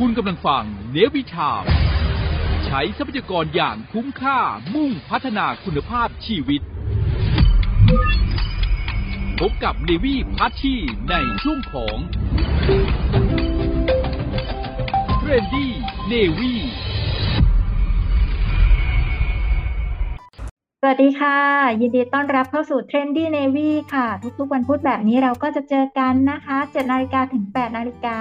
คุณกำลังฟังเนวิชามใช้ทรัพยากรอย่างคุ้มค่ามุ่งพัฒนาคุณภาพชีวิต พบกับ Navy พัชชีในช่วงของ Trendy Navyสวัสดีค่ะ ยินดีต้อนรับเข้าสู่ Trendy Navy ค่ะ ทุกๆวันพุธแบบนี้เราก็จะเจอกันนะคะ7นาฬิกาถึง 8 นาฬิกา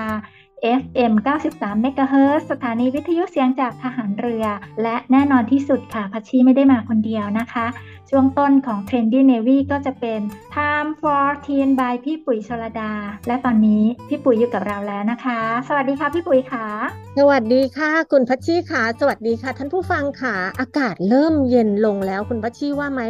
FM 93 MHz สถานีวิทยุเสียงจากทหารเรือ และแน่นอนที่สุดค่ะพัชชีไม่ได้มาคนเดียวนะคะ ช่วงต้นของ Trendy Navy ก็จะเป็น Time for Teen by พี่ปุ๋ยชลดา และตอนนี้พี่ปุ๋ยอยู่กับเราแล้วนะคะ สวัสดีค่ะพี่ปุ๋ยค่ะ สวัสดีค่ะ คุณพัชชีค่ะ สวัสดีค่ะ ท่านผู้ฟังค่ะ อากาศเริ่มเย็นลงแล้วคุณพัชชีว่าไหม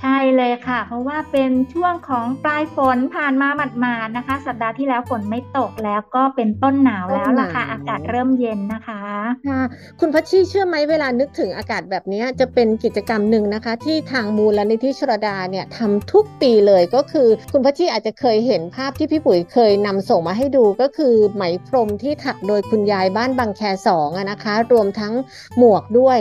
ใช่เลยค่ะ เพราะว่าเป็นช่วงของปลายฝนผ่านมาหมาดๆนะคะ สัปดาห์ที่แล้วฝนไม่ตกแล้วก็เป็นต้นหนาวแล้วล่ะค่ะต้นหนาวอากาศเริ่มเย็นนะคะค่ะคุณพัชชีเชื่อไหมเวลานึกถึงอากาศแบบนี้จะเป็นกิจกรรมหนึ่งนะคะ ที่ทางมูลนิธิชรดาเนี่ยทำทุกปีเลยก็คือคุณพัชชีอาจจะเคยเห็นภาพที่พี่ปุ๋ยเคยนำส่งมาให้ดูก็คือไหมพรมที่ถักโดยคุณยายบ้านบางแคสองอะนะคะ รวมทั้งหมวกด้วย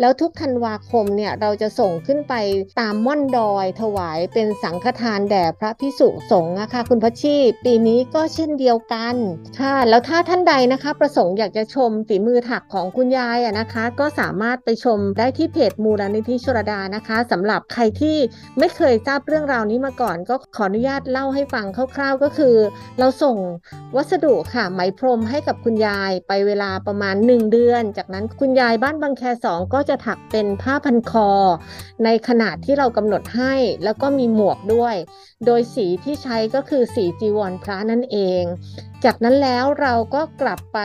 แล้วทุกธันวาคมเนี่ยเราจะส่งขึ้นไปตามม่อนดอยถวายเป็นสังฆทานแด่พระพิสุสงฆ์นะคะคุณพัชชีปีนี้ก็เช่นเดียวกันค่ะแล้วถ้าท่านใดนะคะ ประสงค์อยากจะชมฝีมือถักของคุณยายอะนะคะ ก็สามารถไปชมได้ที่เพจมูลนิธิชรดานะคะสำหรับใครที่ไม่เคยทราบเรื่องราวนี้มาก่อน ก็ขออนุญาตเล่าให้ฟังคร่าวๆก็คือ เราส่งวัสดุค่ะไหมพรมให้กับคุณยายไปเวลาประมาณ 1 เดือน จากนั้นคุณยายบ้านบางแคสองก็จะถักเป็นผ้าพันคอ ในขนาดที่เรากำหนดให้แล้วก็มีหมวกด้วย โดยสีที่ใช้ก็คือสีจีวรพระนั่นเอง จากนั้นแล้วเราก็กลับไป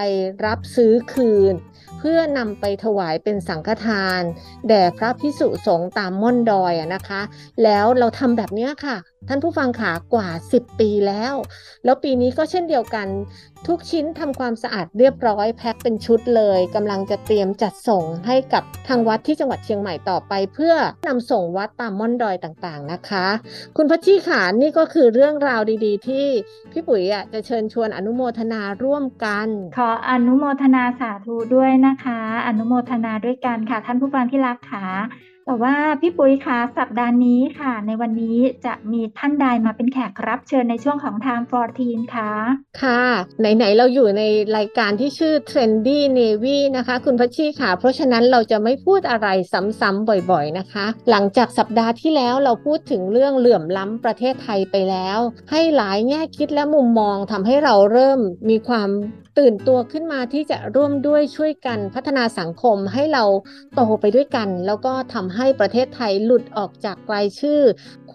รับซื้อคืน เพื่อนำไปถวายเป็นสังฆทาน แด่พระพิสุสงฆ์ตามม่อนดอยนะคะ แล้วเราทำแบบนี้ค่ะ ท่านผู้ฟังขากว่า 10 ปีแล้ว แล้วปีนี้ก็เช่นเดียวกันทุกชิ้นทำความสะอาดเรียบร้อยแพ็คเป็นชุดเลยกำลังจะเตรียมจัดส่งให้กับทางวัดที่จังหวัดเชียงใหม่ต่อไป เพื่อนำส่งวัดตามม่อนดอยต่างๆนะคะ คุณพัชชีขานี่ก็คือเรื่องราวดีๆ ที่พี่ปุ๋ยอะจะเชิญชวนอนุโมทนาร่วมกัน ขออนุโมทนาสาธุด้วยนะคะ อนุโมทนาด้วยกันค่ะ ท่านผู้ฟังที่รักค่ะ แต่ว่าพี่ปุ๋ยคะสัปดาห์นี้ค่ะ ในวันนี้จะมีท่านใดมาเป็นแขกรับเชิญในช่วงของ Time for Teen คะค่ะ ไหน ๆ เราอยู่ในรายการที่ชื่อ Trendy Navy นะคะ คุณพัชชีค่ะ เพราะฉะนั้นเราจะไม่พูดอะไรซ้ำๆบ่อยๆนะคะ หลังจากสัปดาห์ที่แล้วเราพูดถึงเรื่องเหลื่อมล้ำประเทศไทยไปแล้ว ให้หลายแง่คิดและมุมมองทำให้เราเริ่มมีความ ตื่นตัวขึ้นมาที่จะร่วมด้วยช่วยกันพัฒนาสังคมให้เราโตไปด้วยกัน แล้วก็ทำให้ประเทศไทยหลุดออกจากรายชื่อ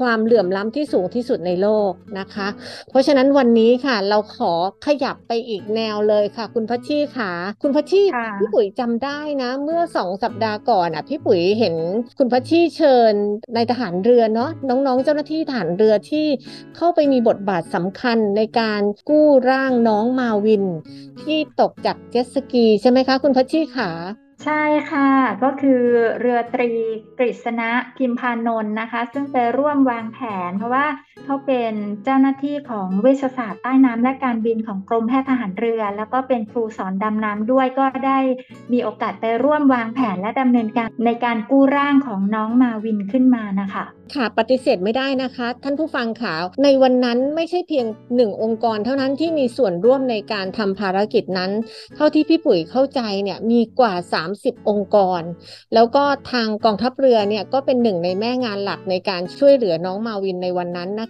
ความเหลื่อมล้ำที่สูงที่สุดในโลกนะคะ เพราะฉะนั้นวันนี้ค่ะ เราขอขยับไปอีกแนวเลยค่ะ คุณพัชชีค่ะคุณพัชชีค่ะพี่ปุ๋ยจำได้นะ เมื่อสองสัปดาห์ก่อนอะพี่ปุ๋ยเห็นคุณพัชชีเชิญในทหารเรือเนาะน้องๆ เจ้าหน้าที่ทหารเรือที่เข้าไปมีบทบาทสำคัญในการกู้ร่างน้องมาวิน ที่ตกจากเจ็ตสกีใช่ไหมคะ คุณพัชชีขา ใช่ค่ะ ก็คือเรือตรีกฤษณะพิมพานนท์นะคะ ซึ่งไปร่วมวางแผนเพราะว่า เขาเป็นเจ้าหน้าที่ของเวชศาสตร์ใต้น้ำและการบินของกรมแพทย์ทหารเรือ แล้วก็เป็นครูสอนดำน้ำด้วยก็ได้มีโอกาสไปร่วมวางแผนและดำเนินการในการกู้ร่างของน้องมาวินขึ้นมานะคะค่ะปฏิเสธไม่ได้นะคะ ท่านผู้ฟังค่ะในวันนั้นไม่ใช่เพียงหนึ่งองค์กรเท่านั้นที่มีส่วนร่วมในการทำภารกิจนั้น เท่าที่พี่ปุ๋ยเข้าใจเนี่ยมีกว่า 30 องค์กร แล้วก็ทางกองทัพเรือเนี่ยก็เป็นหนึ่งในแม่งานหลักในการช่วยเหลือน้องมาวินในวันนั้นนะคะ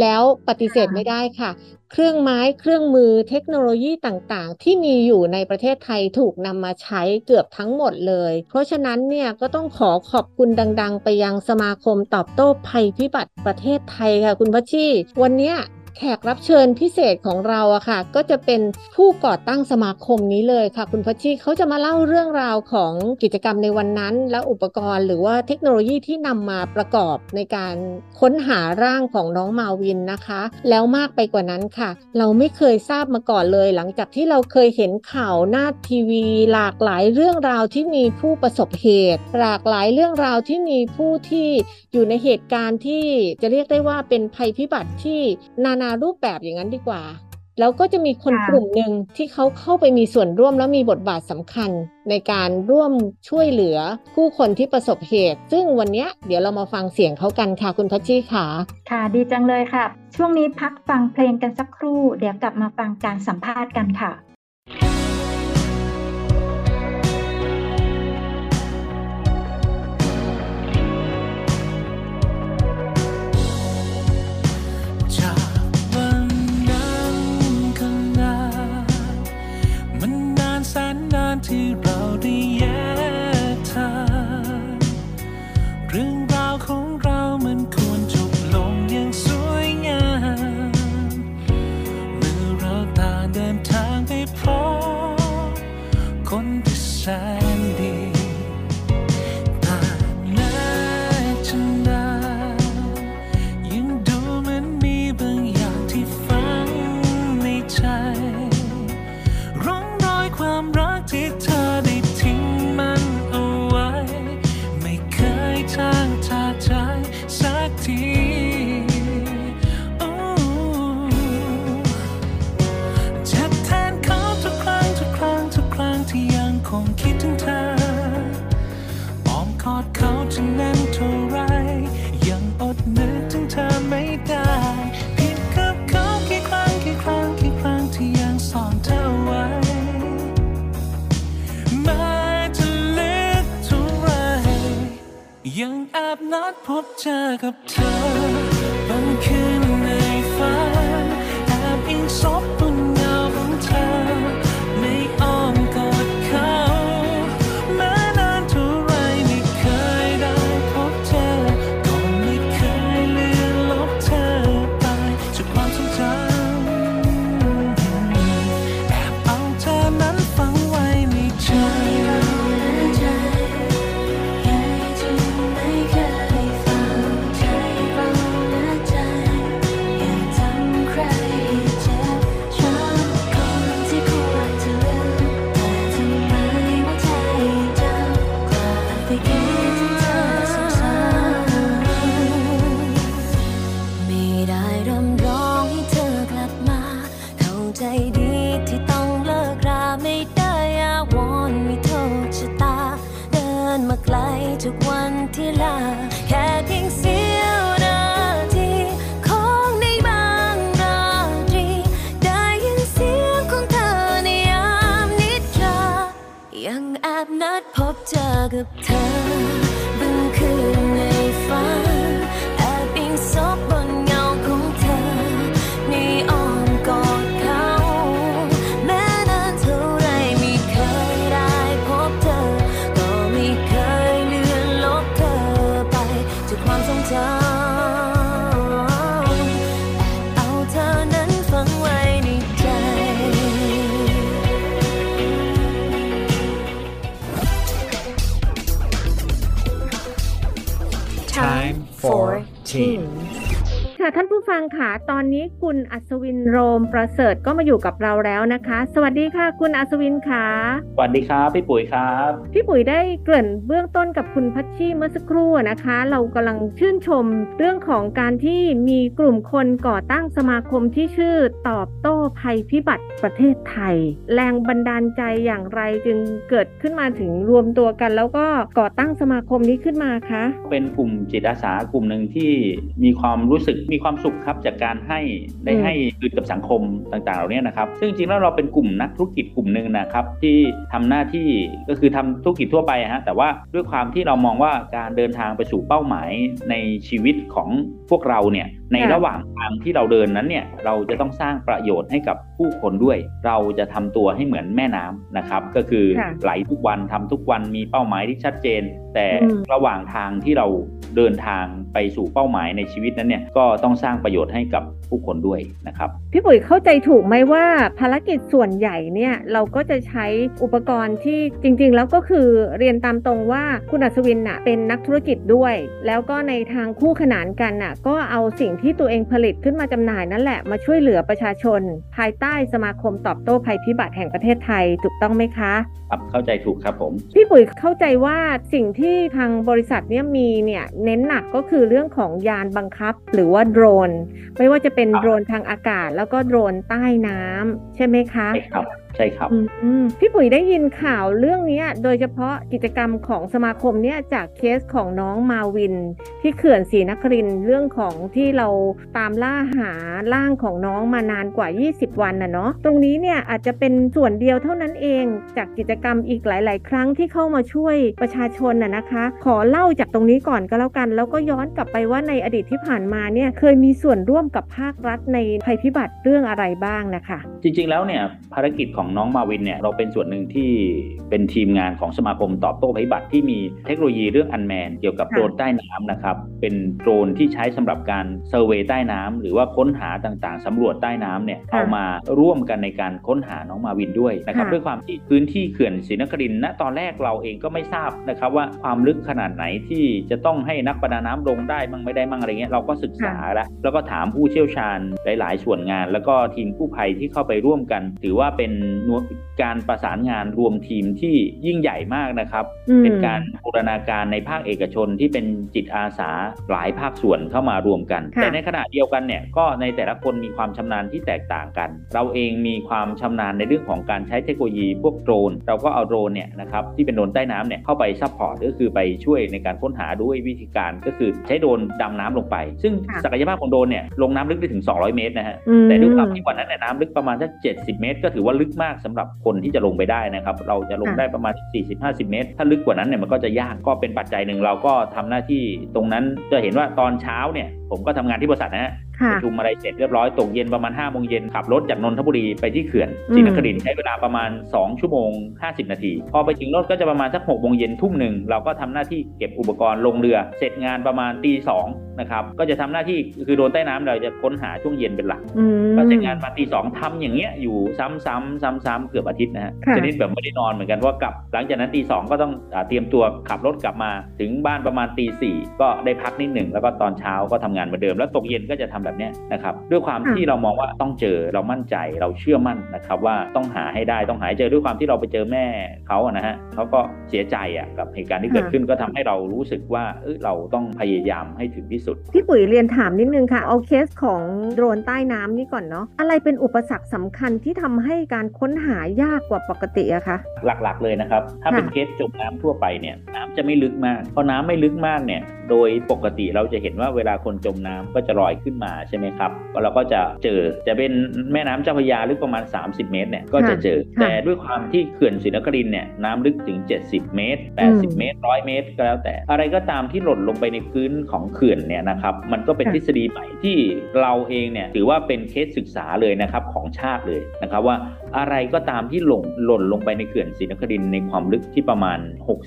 แล้วปฏิเสธไม่ได้ค่ะ เครื่องไม้เครื่องมือเทคโนโลยีต่างๆ ที่มีอยู่ในประเทศไทยถูกนำมาใช้เกือบทั้งหมดเลย เพราะฉะนั้นเนี่ยก็ต้องขอขอบคุณดัง ๆ ไปยังสมาคมตอบโต้ภัยพิบัติประเทศไทยค่ะคุณพัชชีวันเนี้ย แขกรับเชิญพิเศษของเราอะค่ะ ก็จะเป็นผู้ก่อตั้งสมาคมนี้เลยค่ะ คุณพัชชีเขาจะมาเล่าเรื่องราวของกิจกรรมในวันนั้น และอุปกรณ์หรือว่าเทคโนโลยีที่นำมาประกอบในการค้นหาร่างของน้องมาวินนะคะ แล้วมากไปกว่านั้นค่ะ เราไม่เคยทราบมาก่อนเลย หลังจากที่เราเคยเห็นข่าวหน้าทีวี หลากหลายเรื่องราวที่มีผู้ประสบเหตุ หลากหลายเรื่องราวที่มีผู้ที่อยู่ในเหตุการณ์ที่จะเรียกได้ว่าเป็นภัยพิบัติที่นานารูปแบบอย่างนั้นดีกว่า แล้วก็จะมีคนค่ะกลุ่มหนึ่งที่เขาเข้าไปมีส่วนร่วมแล้วมีบทบาทสำคัญ ในการร่วมช่วยเหลือผู้คนที่ประสบเหตุ ซึ่งวันเนี้ยเดี๋ยวเรามาฟังเสียงเขากันค่ะคุณพัชชีค่ะ ค่ะดีจังเลยค่ะ ช่วงนี้พักฟังเพลงกันสักครู่ เดี๋ยวกลับมาฟังการสัมภาษณ์กันค่ะ ที่ ท่านผู้ฟังค่ะตอนนี้คุณอัศวินโรมประเสริฐก็มาอยู่กับเราแล้วนะคะ สวัสดีค่ะ คุณอัศวินค่ะสวัสดีครับพี่ปุ๋ยครับพี่ปุ๋ยได้เกริ่นเบื้องต้นกับคุณพัชชีเมื่อสักครู่นะคะ เรากำลังชื่นชมเรื่องของการที่มีกลุ่มคนก่อตั้งสมาคมที่ชื่อตอบโต้ภัยพิบัติประเทศไทย แรงบันดาลใจอย่างไรจึงเกิดขึ้นมาถึงรวมตัวกัน แล้วก็ก่อตั้งสมาคมนี้ขึ้นมาคะเป็นกลุ่มจิตอาสากลุ่มหนึ่งที่มีความรู้สึกมีความสุขครับจากการให้ได้อืมให้คืนกับสังคมต่างๆเหล่านี้นะครับ ซึ่งจริงๆแล้วเราเป็นกลุ่มนักธุรกิจกลุ่มหนึ่งนะครับ ที่ทำหน้าที่ก็คือทำธุรกิจทั่วไปฮะแต่ว่าด้วยความที่เรามองว่าการเดินทางไปสู่เป้าหมายในชีวิตของพวกเราเนี่ยในค่ะระหว่างทางที่เราเดินนั้นเนี่ยเราจะต้องสร้างประโยชน์ให้กับผู้คนด้วย เราจะทำตัวให้เหมือนแม่น้ำนะครับ ก็คือค่ะไหลทุกวันทำทุกวันมีเป้าหมายที่ชัดเจน แต่อืมระหว่างทางที่เราเดินทางไปสู่เป้าหมายในชีวิตนั้นเนี่ยก็ต้องสร้างประโยชน์ให้กับผู้คนด้วยนะครับพี่ปุ๋ยเข้าใจถูกไหมว่าภารกิจส่วนใหญ่เนี่ยเราก็จะใช้อุปกรณ์ที่จริง ๆ แล้วก็คือเรียนตามตรงว่าคุณอัศวินน่ะเป็นนักธุรกิจด้วย แล้วก็ในทางคู่ขนานกันน่ะก็เอาสิ่งที่ตัวเองผลิตขึ้นมาจำหน่ายนั่นแหละมาช่วยเหลือประชาชน ภายใต้ต้สมาคมตอบโต้ภัยพิบัติแห่งประเทศไทยถูกต้องไหมคะครับเข้าใจถูกครับผมพี่ปุ๋ยเข้าใจว่าสิ่งที่ทางบริษัทเนี่ยมีเนี่ยเน้นหนักก็คือเรื่องของยานบังคับ หรือว่าโดรน ไม่ว่าจะเป็นครับโดรนทางอากาศ แล้วก็โดรนใต้น้ำใช่ไหมคะใช่ครับ ใช่ครับอืมพี่ปุ๋ยได้ยินข่าวเรื่องเนี้ยโดยเฉพาะกิจกรรมของสมาคมเนี่ยจากเคสของน้องมาวิน ที่เขื่อนศรีนครินทร์เรื่องของที่เราตามล่าหาร่างของน้องมานานกว่า 20 วันนะเนาะตรงนี้เนี่ยอาจจะเป็นส่วนเดียวเท่านั้นเองจากกิจกรรมอีกหลาย ๆ ครั้งที่เข้ามาช่วยประชาชนน่ะนะคะ ขอเล่าจากตรงนี้ก่อนก็แล้วกัน แล้วก็ย้อนกลับไปว่าในอดีตที่ผ่านมาเนี่ยเคยมีส่วนร่วมกับภาครัฐในภัยพิบัติเรื่องอะไรบ้างนะคะ จริง ๆ แล้วเนี่ยภารกิจของน้องมาวินเนี่ยเราเป็นส่วนหนึ่งที่เป็นทีมงานของสมาคมตอบโต้ภัยพิบัติที่มีเทคโนโลยีเรื่องอันแมนเกี่ยวกับค่ะโดรนใต้น้ำนะครับเป็นโดรนที่ใช้สำหรับการเซอร์เวยใต้น้ำหรือว่าค้นหาต่างๆสำรวจใต้น้ำเนี่ยเอามาร่วมกันในการค้นหาน้องมาวินด้วยนะครับด้วยความที่พื้นที่เขื่อนศรีนครินทร์ณตอนแรกเราเองก็ไม่ทราบนะครับว่าความลึกขนาดไหนที่จะต้องให้นักประดาน้ำลงได้มั่งไม่ได้มั่งอะไรเงี้ยเราก็ศึกษาแล้วแล้วก็ถามผู้เชี่ยวชาญหลาย ๆ ส่วนงาน แล้วก็ทีมกู้ภัยที่เข้าไปร่วมกัน ถือว่าเป็นหน่วยการประสานงานรวมทีมที่ยิ่งใหญ่มากนะครับอืมเป็นการบูรณาการในภาคเอกชนที่เป็นจิตอาสาหลายภาคส่วนเข้ามารวมกันค่ะแต่ในขณะเดียวกันเนี่ยก็ในแต่ละคนมีความชำนาญที่แตกต่างกัน เราเองมีความชำนาญในเรื่องของการใช้เทคโนโลยีพวกโดรน เราก็เอาโดรนเนี่ยนะครับที่เป็นโดรนใต้น้ำเนี่ยเข้าไป support ก็คือไปช่วยในการค้นหาด้วยวิธีการก็คือใช้โดรนดำน้ำลงไป ซึ่งค่ะศักยภาพของโดรนเนี่ยลงน้ำลึกได้ถึง 200 เมตรนะฮะอืมแต่ด้วยความที่วันนั้นเนี่ยน้ำลึกประมาณสัก70 เมตร ก็ถือว่าลึกมากสำหรับคนที่จะลงไปได้นะครับ เราจะลงค่ะได้ประมาณ 40-50 เมตร ถ้าลึกกว่านั้นเนี่ยมันก็จะยากก็เป็นปัจจัยหนึ่งเราก็ทำหน้าที่ตรงนั้นจะเห็นว่าตอนเช้าเนี่ยผมก็ทำงานที่บริษัทนะฮะค่ะประชุมอะไรเสร็จเรียบร้อยตกเย็นประมาณ5้าโมงเย็นขับรถจากนนทบุรีไปที่เขื่อนอืมศรีนครินทร์ใช้เวลาประมาณ 2 ชั่วโมง 50 นาที พอไปถึงรถก็จะประมาณสัก6กโมงเย็นทุ่มหนึ่งเราก็ทำหน้าที่เก็บอุปกรณ์ลงเรือ เสร็จงานประมาณตีสองนะครับก็จะทำหน้าที่คือโดนใต้น้ำเราจะค้นหาช่วงเย็นเป็นหลักอืมก็เสร็จงานมาตีสองทำอย่างเงี้ยอยู่ซ้ำๆซ้ำๆเกือบอาทิตย์นะฮะค่ะชนิดแบบไม่ได้นอนเหมือนกันเพราะกลับ หลังจากนั้นตีสองก็ต้องอาเตรียมตัวขับรถกลับมา ถึงบ้านประมาณตีสี่ก็ได้พักนิดหนึ่งแล้วก็ตอนเช้าก็ทำงานเหมือนเดิม แล้วตกเย็นก็จะทำแบบเนี้ยนะครับด้วยความค่ะที่เรามองว่าต้องเจอเรามั่นใจเราเชื่อมั่นนะครับว่าต้องหาให้ได้ต้องหาให้เจอด้วยความที่เราไปเจอแม่เขาอะนะฮะเขาก็เสียใจอะกับเหตุการณ์ที่เกิดขึ้นก็ทำให้เรารู้สึกว่าเอยเราต้องพยายามให้ถึงที่สุดพี่ปุ๋ยเรียนถามนิดนึงค่ะเอาเคสของโดรนใต้น้ำนี่ก่อนเนาะอะไรเป็นอุปสรรคสำคัญที่ทำให้การค้นหายากกว่าปกติอะคะหลักๆเลยนะครับ ถ้าค่ะเป็นเคสจมน้ำทั่วไปเนี่ยน้ำจะไม่ลึกมากพอน้ำไม่ลึกมากเนี่ยโดยปกติเราจะเห็นว่าเวลาคนจมน้ำก็จะลอยขึ้นมาใช่ไหมครับเราก็จะเจอจะเป็นแม่น้ำเจ้าพระยาลึกประมาณ 30 เมตรเนี่ยก็จะเจอ แต่ด้วยความที่เขื่อนศรีนครินเนี่ยน้ำลึกถึง 70 เมตร 80 เมตร 100 เมตรก็แล้วแต่ อะไรก็ตามที่หล่นลงไปในพื้นของเขื่อนเนี่ยนะครับมันก็เป็นทฤษฎีใหม่ที่เราเองเนี่ยถือว่าเป็นเคสศึกษาเลยนะครับของชาติเลยนะครับว่าอะไรก็ตามที่หล่นหล่นลงไปในเขื่อนศรีนครินในความลึกที่ประมาณ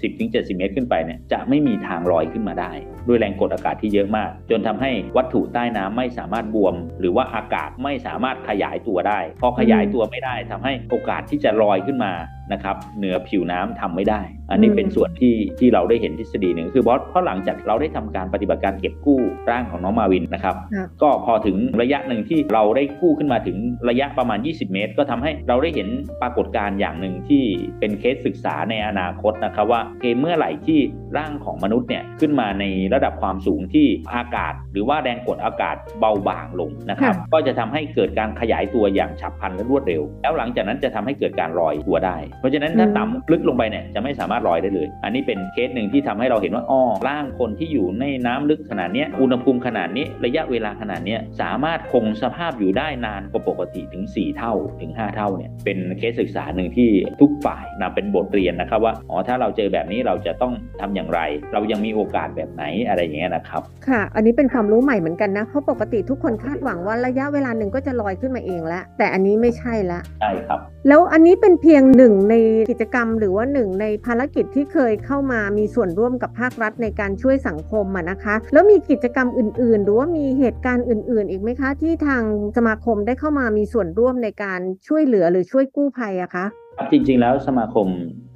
60-70 เมตรขึ้นไปเนี่ยจะไม่มีทางลอยขึ้นมาได้ ด้วยแรงกดอากาศที่เยอะมาก จนทำให้วัตถุใต้น้ำไม่สามารถบวม หรือว่าอากาศไม่สามารถขยายตัวได้ พอขยายตัวไม่ได้ทำให้โอกาสที่จะลอยขึ้นมา นะครับเหนือผิวน้ำทำไม่ได้ อันนี้อืมเป็นส่วนที่ที่เราได้เห็นทฤษฎีหนึ่งคือเพราะเพราะหลังจากเราได้ทำการปฏิบัติการเก็บกู้ร่างของน้องมาวินนะครับค่ะก็พอถึงระยะหนึ่งที่เราได้กู้ขึ้นมาถึงระยะประมาณ 20 เมตร ก็ทำให้เราได้เห็นปรากฏการณ์อย่างหนึ่งที่เป็นเคสศึกษาในอนาคตนะครับว่าเกมเมื่อไหร่ที่ร่างของมนุษย์เนี่ยขึ้นมาในระดับความสูงที่อากาศ หรือว่าแรงกดอากาศเบาบางลงนะครับค่ะก็จะทำให้เกิดการขยายตัวอย่างฉับพลันและรวดเร็ว แล้วหลังจากนั้นจะทำให้เกิดการลอยตัวได้เพราะฉะนั้นถ้าต่ำลึกลงไปเนี่ยจะไม่สามารถลอยได้เลย อันนี้เป็นเคสหนึ่งที่ทำให้เราเห็นว่าอ้อร่างคนที่อยู่ในน้ำลึกขนาดเนี้ยอุณหภูมิขนาดนี้ระยะเวลาขนาดเนี้ยสามารถคงสภาพอยู่ได้นานกว่าปกติถึง 4 เท่าถึง 5 เท่าเนี่ยเป็นเคสศึกษาหนึ่งที่ทุกฝ่ายนำเป็นบทเรียนนะครับว่าอ๋อถ้าเราเจอแบบนี้เราจะต้องทำอย่างไร เรายังมีโอกาสแบบไหนอะไรอย่างเงี้ยนะครับค่ะ อันนี้เป็นความรู้ใหม่เหมือนกันนะเพราะปกติทุกคนคาดหวังว่าระยะเวลาหนึ่งก็จะลอยขึ้นมาเองแล้วแต่อันนี้ไม่ใช่ละใช่ครับ แล้วอันนี้เป็นเพียงหนึ่งในกิจกรรม หรือว่าหนึ่งในภารกิจที่เคยเข้ามามีส่วนร่วมกับภาครัฐในการช่วยสังคมะนะคะ แล้วมีกิจกรรมอื่น ๆ หรือว่ามีเหตุการณ์อื่น ๆ อีกไหมคะ ที่ทางสมาคมได้เข้ามามีส่วนร่วมในการช่วยเหลือหรือช่วยกู้ภัยอะคะ จริง ๆ แล้วสมาคม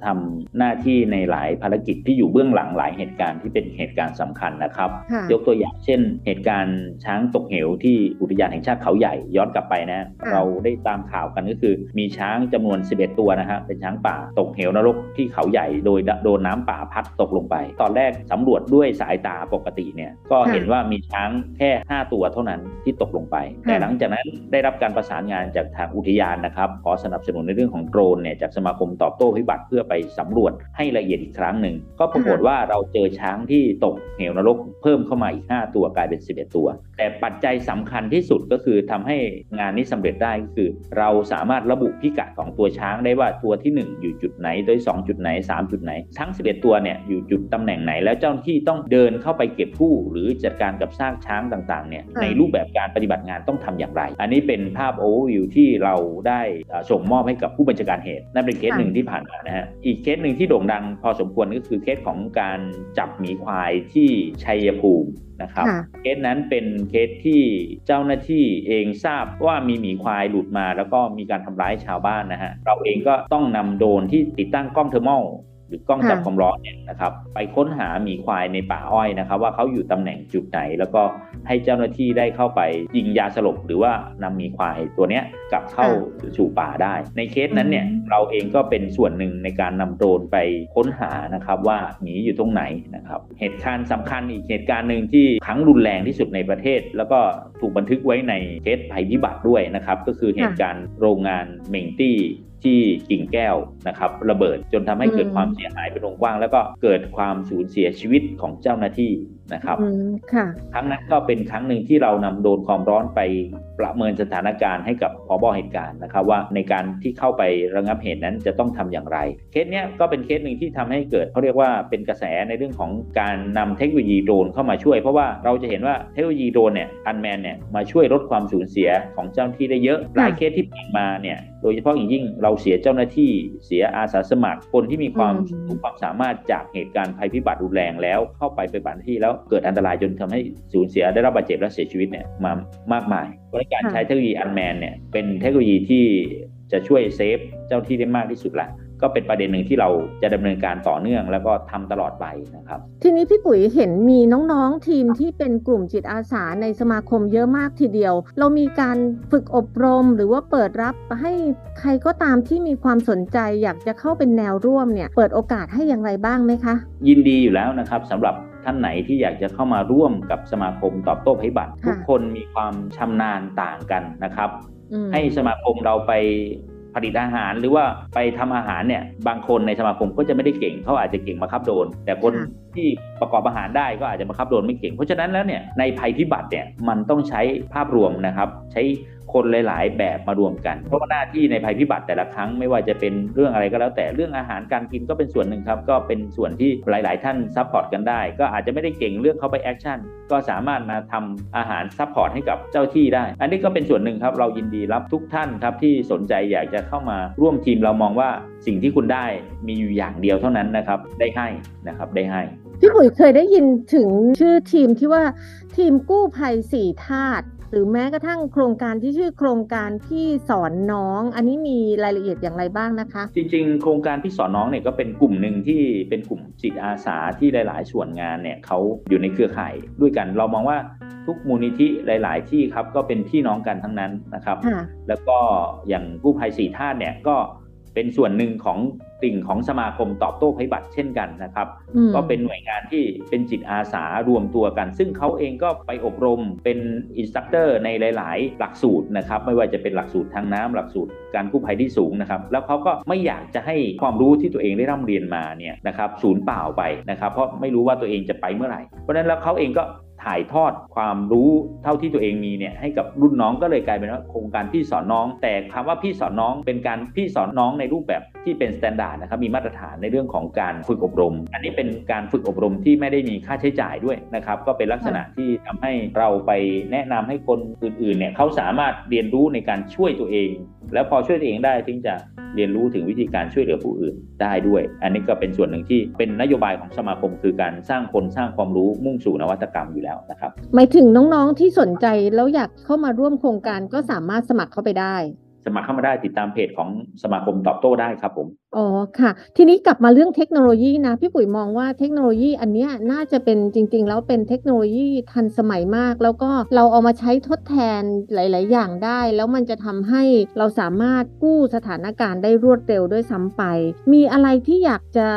ทำหน้าที่ในหลายภารกิจที่อยู่เบื้องหลังหลายเหตุการณ์ที่เป็นเหตุการณ์สำคัญนะครับค่ะยกตัวอย่างเช่น เหตุการณ์ช้างตกเหวที่อุทยานแห่งชาติเขาใหญ่ย้อนกลับไปนะค่ะเราได้ตามข่าวกันก็คือ มีช้างจำนวน 11 ตัวนะฮะเป็นช้างป่าตกเหวนรกที่เขาใหญ่โดยโดนน้ำป่าพัดตกลงไป ตอนแรกสำรวจด้วยสายตาปกติเนี่ยก็เห็นว่ามีช้างแค่ 5 ตัวเท่านั้นที่ตกลงไป แต่หลังจากนั้นได้รับการประสานงานจากทางอุทยานนะครับขอสนับสนุนในเรื่องของโดรนเนี่ยจากสมาคมตอบโต้พิบัติเพื่อไปสำรวจให้ละเอียดอีกครั้งหนึ่งก็ปรากฏว่าเราเจอช้างที่ตกเหวนรกเพิ่มเข้ามาอีก 5 ตัวกลายเป็น 11 ตัว แต่ปัจจัยสำคัญที่สุดก็คือทำให้งานนี้สำเร็จได้ก็คือ เราสามารถระบุพิกัดของตัวช้างได้ว่าตัวที่ 1 อยู่จุดไหนโดย2จุดไหน 3 จุดไหน ทั้ง 11 ตัวเนี่ยอยู่จุดตำแหน่งไหน แล้วเจ้าหน้าที่ต้องเดินเข้าไปเก็บกู้หรือจัดการกับซากช้างต่างๆเนี่ยค่ะในรูปแบบการปฏิบัติงานต้องทำอย่างไร อันนี้เป็นภาพโอเวอร์วิวที่เราได้เอ่อส่งมอบให้กับผู้บัญชาการเหตุนั่นเป็นเคสหนึ่งที่ผ่านมานะฮะอีกเคสหนึ่งที่โด่งดังพอสมควรก็คือเคสของการจับหมีควายที่ชัยภูมินะครับค่ะเคสนั้นเป็นเคสที่เจ้าหน้าที่เองทราบว่ามีหมีควายหลุดมา แล้วก็มีการทำร้ายชาวบ้านนะฮะเราเองก็ต้องนำโดรนที่ติดตั้งกล้อง thermo หรือกล้องจับค่ะความร้อนเนี่ยนะครับ ไปค้นหาหมีควายในป่าอ้อยนะครับ ว่าเขาอยู่ตำแหน่งจุดไหน แล้วก็ให้เจ้าหน้าที่ได้เข้าไปยิงยาสลบหรือว่านำหมีควายตัวเนี้ยกลับเข้าสู่ป่าได้ ในเคสนั้นเนี่ยอืมเราเองก็เป็นส่วนหนึ่งในการนำโดรนไปค้นหานะครับว่าหมีอยู่ตรงไหนนะครับ เหตุการณ์สำคัญอีกเหตุการณ์หนึ่งที่ครั้งรุนแรงที่สุดในประเทศ แล้วก็ถูกบันทึกไว้ในเคสภัยพิบัติด้วยนะครับก็คือเหตุการณ์โรงงานเมงตี้ ที่กิ่งแก้วนะครับระเบิดจนทำให้เกิดอืมความเสียหายเป็นวงกว้าง แล้วก็เกิดความสูญเสียชีวิตของเจ้าหน้าที่ นะครับอืมค่ะครั้งนั้นก็เป็นครั้งหนึ่งที่เรานำโดรนความร้อนไปประเมินสถานการณ์ให้กับผบ.เหตุการณ์นะครับ ว่าในการที่เข้าไประงับเหตุนั้นจะต้องทำอย่างไร เคสเนี้ยก็เป็นเคสหนึ่งที่ทำให้เกิดเขาเรียกว่าเป็นกระแสในเรื่องของการนำเทคโนโลยีโดรนเข้ามาช่วย เพราะว่าเราจะเห็นว่าเทคโนโลยีโดรนเนี่ย unmanned เนี่ยมาช่วยลดความสูญเสียของเจ้าหน้าที่ได้เยอะหลายเคสที่ผ่านมาเนี่ยโดยเฉพาะอย่างยิ่งเราเสียเจ้าหน้าที่เสียอาสาสมัครคนที่มีความอืมรู้ความสามารถจากเหตุการณ์ภัยพิบัติรุนแรงแล้วเข้าไปปฏิบัติหน้าที่แล้วเกิดอันตรายจนทำให้สูญเสียได้รับบาดเจ็บและเสียชีวิตเนี่ยมามากมายเพราะฉะนั้นการค่ะใช้เทคโนโลยีอันแมนเนี่ยเป็นเทคโนโลยีที่จะช่วยเซฟเจ้าที่ได้มากที่สุดละก็เป็นประเด็นหนึ่งที่เราจะดำเนินการต่อเนื่อง แล้วก็ทำตลอดไปนะครับ ทีนี้พี่ปุ๋ยเห็นมีน้องๆทีมที่เป็นกลุ่มจิตอาสาในสมาคมเยอะมากทีเดียว เรามีการฝึกอบรมหรือว่าเปิดรับให้ใครก็ตามที่มีความสนใจ อยากจะเข้าเป็นแนวร่วมเนี่ยเปิดโอกาสให้อย่างไรบ้างไหมคะ ยินดีอยู่แล้วนะครับสำหรับ ท่านไหนที่อยากจะเข้ามาร่วมกับสมาคมตอบโต้ภัยพิบัติค่ะทุกคนมีความชำนาญต่างกันนะครับอืมให้สมาคมเราไปผลิตอาหารหรือว่าไปทำอาหารเนี่ยบางคนในสมาคมก็จะไม่ได้เก่งเขาอาจจะเก่งบังคับโดรน แต่คนค่ะที่ประกอบอาหารได้ก็อาจจะบังคับโดรนไม่เก่ง เพราะฉะนั้นแล้วเนี่ยในภัยพิบัติเนี่ยมันต้องใช้ภาพรวมนะครับ ใช้ คนหลาย ๆ แบบมารวมกัน เพราะว่าหน้าที่ในภัยพิบัติแต่ละครั้งไม่ว่าจะเป็นเรื่องอะไรก็แล้ว แต่เรื่องอาหารการกินก็เป็นส่วนหนึ่งครับ ก็เป็นส่วนที่หลาย ๆ ท่าน support กันได้ ก็อาจจะไม่ได้เก่งเรื่องเข้าไป actionก็สามารถมาทำอาหาร support ให้กับเจ้าหน้าที่ได้ อันนี้ก็เป็นส่วนหนึ่งครับ เรายินดีรับทุกท่านครับที่สนใจอยากจะเข้ามาร่วมทีมเรามองว่าสิ่งที่คุณได้มีอยู่อย่างเดียวเท่านั้นนะครับ ได้ให้นะครับได้ให้พี่ปุ๋ยเคยได้ยินถึงชื่อทีมที่ว่าทีมกู้ภัยสี่ธาตุ หรือแม้กระทั่งโครงการที่ชื่อโครงการพี่สอนน้อง อันนี้มีรายละเอียดอย่างไรบ้างนะคะ จริง ๆ โครงการพี่สอนน้องเนี่ยก็เป็นกลุ่มหนึ่งที่เป็นกลุ่มจิตอาสาที่หลาย ๆ ส่วนงานเนี่ยเขาอยู่ในเครือข่ายด้วยกัน เรามองว่าทุกมูลนิธิหลาย ๆ ที่ครับก็เป็นพี่น้องกันทั้งนั้นนะครับค่ะแล้วก็อย่างกู้ภัยสี่ธาตุเนี่ยก็ เป็นส่วนหนึ่งของติ่งของสมาคมตอบโต้ภัยพิบัติเช่นกันนะครับอืมก็เป็นหน่วยงานที่เป็นจิตอาสารวมตัวกัน ซึ่งเขาเองก็ไปอบรมเป็น instructor ในหลาย ๆ หลักสูตรนะครับ ไม่ว่าจะเป็นหลักสูตรทางน้ำหลักสูตรการกู้ภัยที่สูงนะครับ แล้วเขาก็ไม่อยากจะให้ความรู้ที่ตัวเองได้ร่ำเรียนมาเนี่ยนะครับศูนย์เปล่าไปนะครับ เพราะไม่รู้ว่าตัวเองจะไปเมื่อไหร่ เพราะฉะนั้นแล้วเขาเองก็ ถ่ายทอดความรู้เท่าที่ตัวเองมีเนี่ยให้กับรุ่นน้องก็เลยกลายเป็นว่าโครงการพี่สอนน้อง แต่คำว่าพี่สอนน้องเป็นการพี่สอนน้องในรูปแบบ ที่เป็น standard นะครับมีมาตรฐานในเรื่องของการฝึกอบรม อันนี้เป็นการฝึกอบรมที่ไม่ได้มีค่าใช้จ่ายด้วยนะครับก็เป็นลักษณะที่ทำให้เราไปแนะนำให้คนอื่นๆเนี่ยเขาสามารถเรียนรู้ในการช่วยตัวเอง แล้วพอช่วยตัวเองได้ถึงจะเรียนรู้ถึงวิธีการช่วยเหลือผู้อื่นได้ด้วย อันนี้ก็เป็นส่วนหนึ่งที่เป็นนโยบายของสมาคม คือการสร้างคนสร้างความรู้มุ่งสู่นวัตกรรมอยู่แล้วนะครับหมายถึงน้องๆที่สนใจแล้วอยากเข้ามาร่วมโครงการก็สามารถสมัครเข้าไปได้ สมัครเข้ามาได้ติดตามเพจของสมาคมตอบโต้ได้ครับผมอ๋อค่ะ ทีนี้กลับมาเรื่องเทคโนโลยีนะ พี่ปุ๋ยมองว่าเทคโนโลยีอันนี้น่าจะเป็นจริง ๆ แล้วเป็นเทคโนโลยีทันสมัยมาก แล้วก็เราเอามาใช้ทดแทนหลาย ๆ อย่างได้ แล้วมันจะทำให้เราสามารถกู้สถานการณ์ได้รวดเร็วด้วยซ้ำไป มีอะไรที่อยากจะ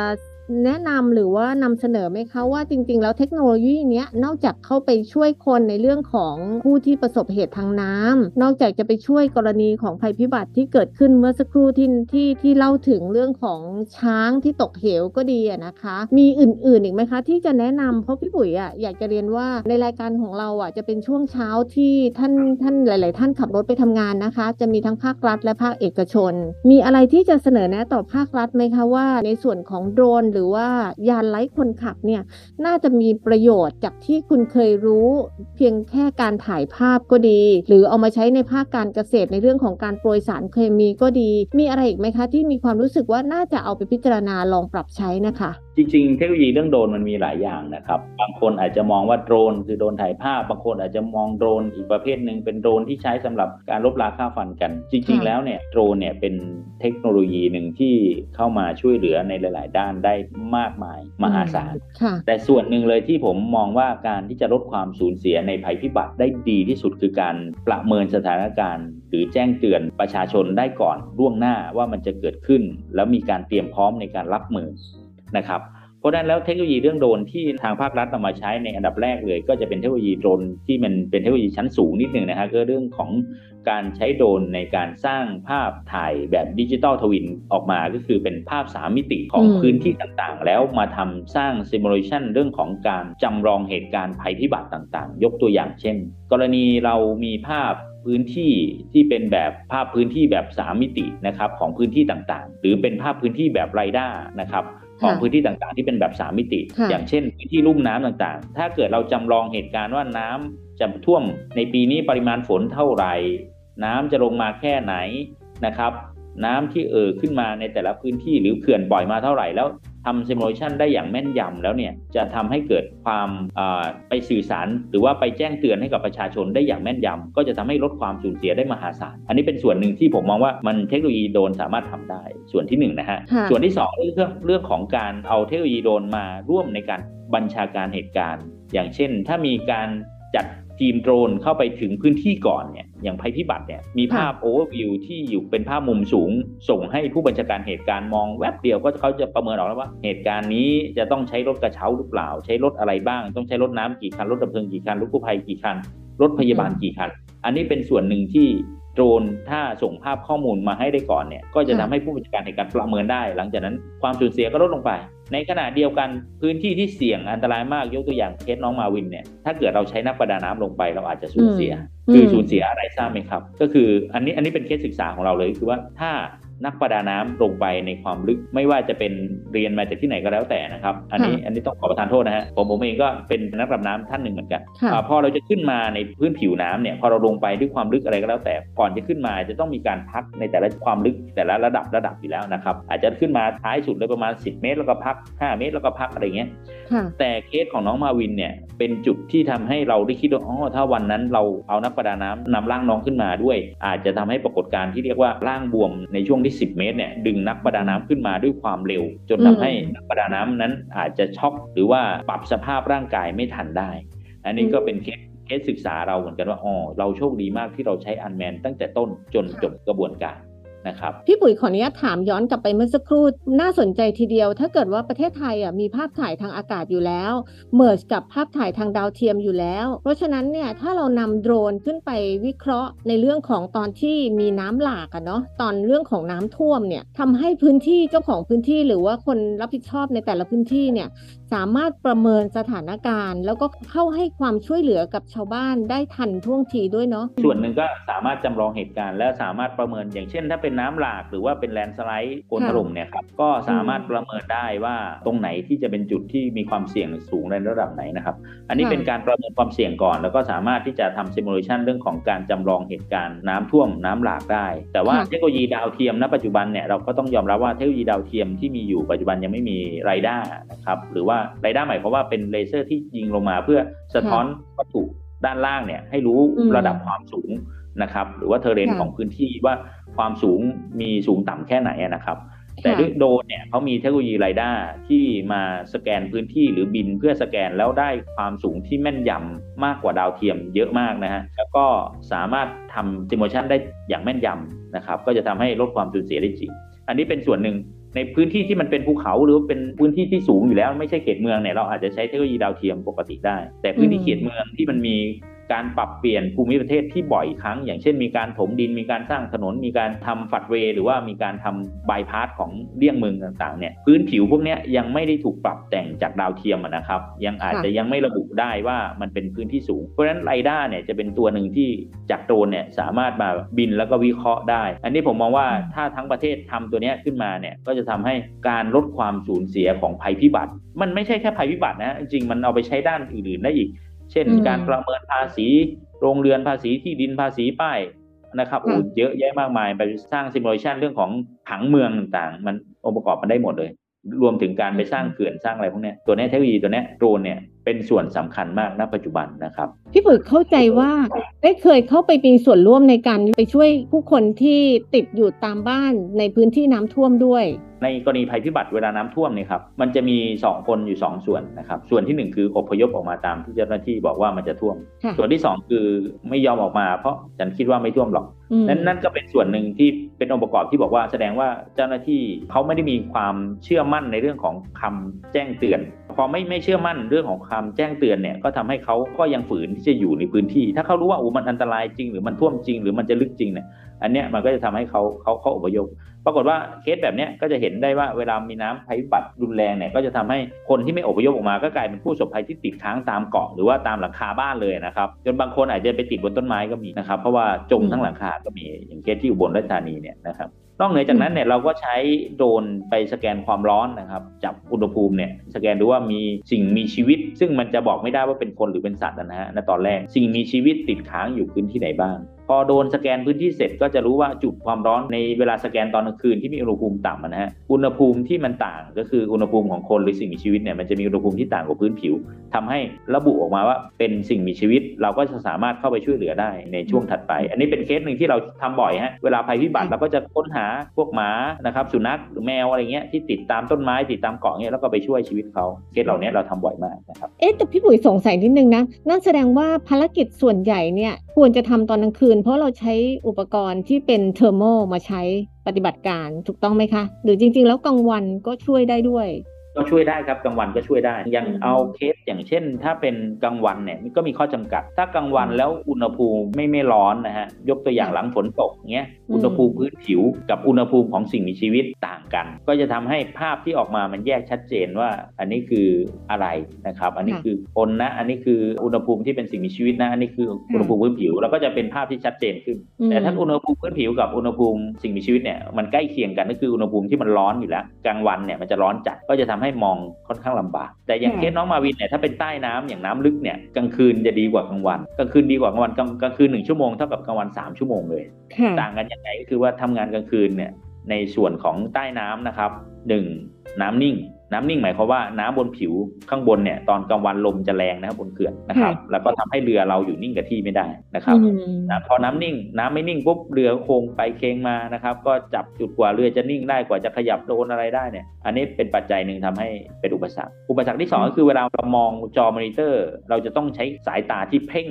แนะนำหรือว่านำเสนอไหมคะว่าจริง ๆ แล้วเทคโนโลยีเนี้ยนอกจากเข้าไปช่วยคนในเรื่องของผู้ที่ประสบเหตุทางน้ำนอกจากจะไปช่วยกรณีของภัยพิบัติที่เกิดขึ้นเมื่อสักครู่ที่ที่ที่เล่าถึงเรื่องของช้างที่ตกเหวก็ดีนะคะ มีอื่นๆอีกไหมคะที่จะแนะนำเพราะพี่ปุ๋ยอะอยากจะเรียนว่าในรายการของเราอะจะเป็นช่วงเช้าที่ท่านท่านหลาย ๆ ท่านขับรถไปทำงานนะคะ จะมีทั้งภาครัฐและภาคเอกชน มีอะไรที่จะเสนอแนะต่อภาครัฐไหมคะว่า ในส่วนของโดรนหรืือว่ายานไร้คนขับเนี่ยน่าจะมีประโยชน์จากที่คุณเคยรู้ เพียงแค่การถ่ายภาพก็ดี หรือเอามาใช้ในภาคการเกษตรในเรื่องของการโปรยสารเคมีก็ดี มีอะไรอีกไหมคะ ที่มีความรู้สึกว่าน่าจะเอาไปพิจารณาลองปรับใช้นะคะ จริงๆ เทคโนโลยีเรื่องโดรนมันมีหลายอย่างนะครับ บางคนอาจจะมองว่าโดรนคือโดรนถ่ายภาพ บางคนอาจจะมองโดรนอีกประเภทหนึ่งเป็นโดรนที่ใช้สำหรับการลบราค่าฟันกัน จริงค่ะๆแล้วเนี่ยโดรนเนี่ยเป็นเทคโนโลยีหนึ่งที่เข้ามาช่วยเหลือในหลาย ๆ ด้านได้มากมายมหาศาลค่ะแต่ส่วนหนึ่งเลยที่ผมมองว่าการที่จะลดความสูญเสียในภัยพิบัติได้ดีที่สุดคือการประเมินสถานการณ์ หรือแจ้งเตือนประชาชนได้ก่อนล่วงหน้าว่ามันจะเกิดขึ้น แล้วมีการเตรียมพร้อมในการรับมือ นะครับเพราะฉะนั้นแล้วเทคโนโลยีเรื่องโดรนที่ทางภาครัฐนำมาใช้ในอันดับแรกเลย ก็จะเป็นเทคโนโลยีโดรนที่มันเป็นเทคโนโลยีชั้นสูงนิดหนึ่งนะฮะก็เรื่องของการใช้โดรนในการสร้างภาพถ่ายแบบ digital twin ออกมาก็คือเป็นภาพ3มิติของอืมพื้นที่ต่างๆ แล้วมาทำสร้าง simulation เรื่องของการจำลองเหตุการณ์ภัยพิบัติต่างๆ ยกตัวอย่างเช่น กรณีเรามีภาพพื้นที่ที่เป็นแบบภาพพื้นที่แบบ 3 มิตินะครับของพื้นที่ต่างๆ หรือเป็นภาพพื้นที่แบบ LiDAR นะครับ ของค่ะพื้นที่ต่างๆ ที่เป็นแบบ3มิติค่ะอย่างเช่นพื้นที่ลุ่มน้ำต่างๆ ถ้าเกิดเราจำลองเหตุการณ์ว่าน้ำจะท่วมในปีนี้ปริมาณฝนเท่าไหร่ น้ำจะลงมาแค่ไหนนะครับ น้ำที่เอ่อขึ้นมาในแต่ละพื้นที่หรือเขื่อนปล่อยมาเท่าไหร่แล้วทำซิมูเลชันได้อย่างแม่นยำแล้วเนี่ยจะทำให้เกิดความอ่าไปสื่อสาร หรือว่าไปแจ้งเตือนให้กับประชาชนได้อย่างแม่นยำก็จะทำให้ลดความสูญเสียได้มหาศาล อันนี้เป็นส่วนหนึ่งที่ผมมองว่ามันเทคโนโลยีโดนสามารถทำได้ ส่วนที่หนึ่งนะฮะ ส่วนที่สองเรื่องเรื่องของการเอาเทคโนโลยีโดนมาร่วมในการบัญชาการเหตุการณ์ อย่างเช่น ถ้ามีการจัด ทีมโดรนเข้าไปถึงพื้นที่ก่อนเนี่ยอย่างภัยพิบัติเนี่ยมีภาพโอเวอร์วิวที่อยู่เป็นภาพมุมสูง ส่งให้ผู้บัญชาการเหตุการณ์มองแวบเดียวก็เขาจะประเมินออกแล้วว่าเหตุการณ์นี้จะต้องใช้รถกระเช้าหรือเปล่า ใช้รถอะไรบ้าง ต้องใช้รถน้ำกี่คันรถดับเพลิงกี่คันรถกู้ภัยกี่คันรถพยาบาลกี่คัน อันนี้เป็นส่วนหนึ่งที่ โดรนถ้าส่งภาพข้อมูลมาให้ได้ก่อนเนี่ย ก็จะทำค่ะให้ผู้บัญชาการเหตุการณ์ประเมินได้ หลังจากนั้นความสูญเสียก็ลดลงไป ในขณะเดียวกันพื้นที่ที่เสี่ยงอันตรายมากยกตัวอย่างเคสน้องมาวินเนี่ยถ้าเกิดเราใช้นักประดาน้ำลงไปเราอาจจะสูญเสียอืมคืออมสูญเสียอะไรทราบไหมครับ ก็คืออันนี้อันนี้เป็นเคสศึกษาของเราเลยคือว่าถ้า นักประดาน้ำลงไปในความลึกไม่ว่าจะเป็นเรียนมาจากที่ไหนก็แล้วแต่นะครับ อันนี้ค่ะอันนี้ต้องขอประทานโทษนะฮะผมผมเองก็เป็นนักดำน้ำท่านหนึ่งเหมือนกันค่ะอ่าพอเราจะขึ้นมาในพื้นผิวน้ำเนี่ยพอเราลงไปด้วยความลึกอะไรก็แล้วแต่ก่อนจะขึ้นมาจะต้องมีการพักในแต่ละความลึกแต่ละระดับระดับอยู่แล้วนะครับ อาจจะขึ้นมาท้ายสุดเลยประมาณ 10 เมตร แล้วก็พัก 5 เมตรแล้วก็พักอะไรเงี้ยค่ะแต่เคสของน้องมาวินเนี่ยเป็นจุดที่ทำให้เราได้คิดว่าอ๋อถ้าวันนั้นเราเอานักประดาน้ำนำร่างน้องขึ้นมาด้วย อาจจะทำให้ปรากฏการณ์ที่เรียกว่าร่างบวมในช่วงที่10 เมตรเนี่ยดึงนักประดาน้ำขึ้นมาด้วยความเร็ว จนทำให้นักประดาน้ำนั้นอาจจะช็อกหรือว่าปรับสภาพร่างกายไม่ทันได้ อันนี้ก็เป็นเคสเคสศึกษาเราเหมือนกันว่าอ๋อเราโชคดีมากที่เราใช้อันแมนตั้งแต่ต้นจนจบกระบวนการ นะครับพี่ปุ๋ยขออนุญาตถามย้อนกลับไปเมื่อสักครู่น่าสนใจทีเดียว ถ้าเกิดว่าประเทศไทยอะมีภาพถ่ายทางอากาศอยู่แล้วเมิร์กับภาพถ่ายทางดาวเทียมอยู่แล้ว เพราะฉะนั้นเนี่ยถ้าเรานำโดรนขึ้นไปวิเคราะห์ในเรื่องของตอนที่มีน้ำหลากอะเนาะตอนเรื่องของน้ำท่วมเนี่ยทำให้พื้นที่เจ้าของพื้นที่หรือว่าคนรับผิดชอบในแต่ละพื้นที่เนี่ย สามารถประเมินสถานการณ์ แล้วก็เข้าให้ความช่วยเหลือกับชาวบ้านได้ทันท่วงทีด้วยเนาะส่วนหนึ่งก็สามารถจำลองเหตุการณ์ และสามารถประเมินอย่างเช่น ถ้าเป็นน้ำหลากหรือว่าเป็นแลนสไลด์โคลนถล่มเนี่ยครับก็สามารถประเมินได้ว่าตรงไหนที่จะเป็นจุดที่มีความเสี่ยงสูงในระดับไหนนะครับ อันนี้เป็นการประเมินความเสี่ยงก่อน แล้วก็สามารถที่จะทำ simulation เรื่องของการจำลองเหตุการณ์น้ำท่วมน้ำหลากได้ แต่ว่าเทคโนโลยีดาวเทียมณปัจจุบันเนี่ยเราก็ต้องยอมรับว่าเทคโนโลยีดาวเทียมที่มีอยู่ปัจจุบันยังไม่มี LiDAR นะครับหรือว่า LiDAR หมายความว่าเป็นเลเซอร์ที่ยิงลงมา เพื่อสะท้อนวัตถุด้านล่างเนี่ยให้รู้อืมระดับความสูงนะครับ หรือว่า terrain ค่ะของพื้นที่ว่าความสูงมีสูงต่ำแค่ไหนอะนะครับ แต่ค่ะด้วยโดรนเนี่ยเขามีเทคโนโลยี LiDAR ที่มาสแกนพื้นที่หรือบินเพื่อสแกนแล้วได้ความสูงที่แม่นยำมากกว่าดาวเทียมเยอะมากนะฮะแล้วก็สามารถทำ simulation ได้อย่างแม่นยำนะครับ ก็จะทำให้ลดความสูญเสียได้จริง อันนี้เป็นส่วนหนึ่ง ในพื้นที่ที่มันเป็นภูเขาหรือว่าเป็นพื้นที่ที่สูงอยู่แล้วไม่ใช่เขตเมืองเนี่ยเราอาจจะใช้เทคโนโลยีดาวเทียมปกติได้ แต่พื้นที่เขตเมืองที่มันมี การปรับเปลี่ยนภูมิประเทศที่บ่อยครั้ง อย่างเช่นมีการถมดินมีการสร้างถนน มีการทำ floodway หรือว่ามีการทำบายพาสของเลี่ยงเมืองต่างๆเนี่ยพื้นผิวพวกเนี้ยยังไม่ได้ถูกปรับแต่งจากดาวเทียมอะนะครับ ยังอาจจะยังไม่ระบุได้ว่ามันเป็นพื้นที่สูง เพราะฉะนั้นไรด้าเนี่ยจะเป็นตัวหนึ่งที่จากโดรนเนี่ยสามารถมาบินแล้วก็วิเคราะห์ได้ อันนี้ผมมองว่าถ้าทั้งประเทศทำตัวเนี้ยขึ้นมาเนี่ยก็จะทำให้การลดความสูญเสียของภัยพิบัติ มันไม่ใช่แค่ภัยพิบัตินะจริงๆมันเอาไปใช้ด้านอื่นๆได้อีก เช่นอืมการประเมินภาษีโรงเรือนภาษีที่ดินภาษีป้ายนะครับโอ้ค่ะเยอะแยะมากมายไปสร้างซิมูเลชันเรื่องของผังเมืองต่างๆ มันองค์ประกอบมันได้หมดเลย รวมถึงการไปสร้างเขื่อนสร้างอะไรพวกเนี้ยตัวเนี้ยเทคโนโลยีตัวเนี้ยโดรนเนี่ยเป็นส่วนสำคัญมากณปัจจุบันนะครับ พี่ปุ๋ยเข้าใจว่าได้เคยเข้าไปมีส่วนร่วมในการไปช่วยผู้คนที่ติดอยู่ตามบ้านในพื้นที่น้ำท่วมด้วย ในกรณีภัยพิบัติเวลาน้ำท่วมเนี่ยครับมันจะมี 2 คนอยู่ 2 ส่วนนะครับส่วนที่ 1 คืออพยพออกมาตามที่เจ้าหน้าที่บอกว่ามันจะท่วมค่ะส่วนที่ 2 คือไม่ยอมออกมาเพราะฉันคิดว่าไม่ท่วมหรอกอืม นั่นนั่นก็เป็นส่วนหนึ่งที่เป็นองค์ประกอบที่บอกว่าแสดงว่าเจ้าหน้าที่เขาไม่ได้มีความเชื่อมั่นในเรื่องของคำแจ้งเตือน พอไม่ไม่เชื่อมั่นเรื่องของคำแจ้งเตือนเนี่ยก็ทำให้เขาก็ยังฝืนที่จะอยู่ในพื้นที่ ถ้าเขารู้ว่าโอ้มันอันตรายจริง หรือมันท่วมจริง หรือมันจะลึกจริงเนี่ยอันเนี้ยมันก็จะทำให้เขาเขาเขาอพยพปรากฏว่าเคสแบบเนี้ยก็จะเห็นได้ว่าเวลามีน้ำภัยพิบัติรุนแรงเนี่ยก็จะทำให้คนที่ไม่อพยพออกมา ก็กลายเป็นผู้ประสบภัยที่ติดค้างตามเกาะหรือว่าตามหลังคาบ้านเลยนะครับจนบางคนอาจจะไปติดบนต้นไม้ก็มีนะครับเพราะว่าจมทั้งหลังคาก็มีอย่างเคสที่อุบลราชธานีเนี่ยนะครับนอกเหนือจากนั้นเนี่ยเราก็ใช้โดรนไปสแกนความร้อนนะครับจับอุณหภูมิเนี่ยสแกนดูว่ามีสิ่งมีชีวิต ซึ่งมันจะบอกไม่ได้ว่าเป็นคนหรือเป็นสัตว์นะฮะในตอนแรกสิ่งมีชีวิตติดค้างอยู่พื้นที่ไหนบ้าง พอโดนสแกนพื้นที่เสร็จก็จะรู้ว่าจุดความร้อนในเวลาสแกนตอนกลางคืนที่มีอุณหภูมิต่ำอะนะฮะอุณหภูมิที่มันต่างก็คืออุณหภูมิของคนหรือสิ่งมีชีวิตเนี่ยมันจะมีอุณหภูมิที่ต่างกว่าพื้นผิวทำให้ระบุออกมาว่าเป็นสิ่งมีชีวิต เราก็จะสามารถเข้าไปช่วยเหลือได้ในช่วงถัดไป อันนี้เป็นเคสหนึ่งที่เราทำบ่อยฮะเวลาภัยพิบัติเราก็จะค้นหาพวกหมานะครับสุนัขหรือแมวอะไรเงี้ยที่ติดตามต้นไม้ติดตามเกาะเงี้ยแล้วก็ไปช่วยชีวิตเขาเคสเหล่านี้เราทำบ่อยมากนะครับเอ๊ะแต่พี่ปุ๋ยสงสัยนิดนึงนะนั่นแสดงว่าภารกิจส่วนใหญ่เนี่ยควรจะทำตอนกลางคืนเพราะเราใช้อุปกรณ์ที่เป็นเทอร์โมมาใช้ปฏิบัติการถูกต้องไหมคะ หรือจริง ๆ แล้วกลางวันก็ช่วยได้ด้วย ก็ช่วยได้ครับกลางวันก็ช่วยได้ อย่างอืมเอาเคสอย่างเช่น ถ้าเป็นกลางวันเนี่ยมันก็มีข้อจำกัด ถ้ากลางวันแล้วอุณหภูมิไม่ไม่ร้อนนะฮะยกตัวอย่างหลังฝนตกเงี้ยอืมอุณหภูมิพื้นผิว กับอุณหภูมิของสิ่งมีชีวิตต่างกัน ก็จะทำให้ภาพที่ออกมามันแยกชัดเจนว่า อันนี้คืออะไรนะครับ อันนี้คือคนนะ อันนี้คืออุณหภูมิที่เป็นสิ่งมีชีวิตนะ อันนี้คืออุณหภูมิพื้นผิว แล้วก็จะเป็นภาพที่ชัดเจนขึ้นอืมแต่ถ้าอุณหภูมิพื้นผิวกับอุณหภูมิสิ่งมีชีวิตเนี่ยมันใกล้เคียงกันก็คืออุณหภูมิที่มันร้อนอยู่แล้วกลางวันเนี่ยมันจะร้อนจัดก็จะทำให้มองค่อนข้างลำบาก แต่อย่างค่ะเคสน้องมาวินเนี่ยถ้าเป็นใต้น้ำอย่างน้ำลึกเนี่ยกลางคืนจะดีกว่ากลางวันกลางคืนดีกว่ากลางวันกลางกลางคืนหนึ่งชั่วโมงเท่ากับกลางวันสามชั่วโมงเลยค่ะต่างกันยังไงก็คือว่าทำงานกลางคืนเนี่ยในส่วนของใต้น้ำนะครับหนึ่งน้ำนิ่ง น้ำนิ่งหมายความว่าน้ำบนผิวข้างบนเนี่ยตอนกลางวันลมจะแรงนะครับบนเขื่อนนะครับ แล้วก็ทำให้เรือเราอยู่นิ่งกับที่ไม่ได้นะครับอืมนะพอน้ำนิ่ง น้ำไม่นิ่งปุ๊บเรือโค้งไปเค้งมานะครับ ก็จับจุดกว่าเรือจะนิ่งได้กว่าจะขยับโดนอะไรได้เนี่ย อันนี้เป็นปัจจัยหนึ่งทำให้เป็นอุปสรรค อุปสรรคที่สองก็คือเวลาเรามองจอมอนิเตอร์ เราจะต้องใช้สายตาที่เพ่ง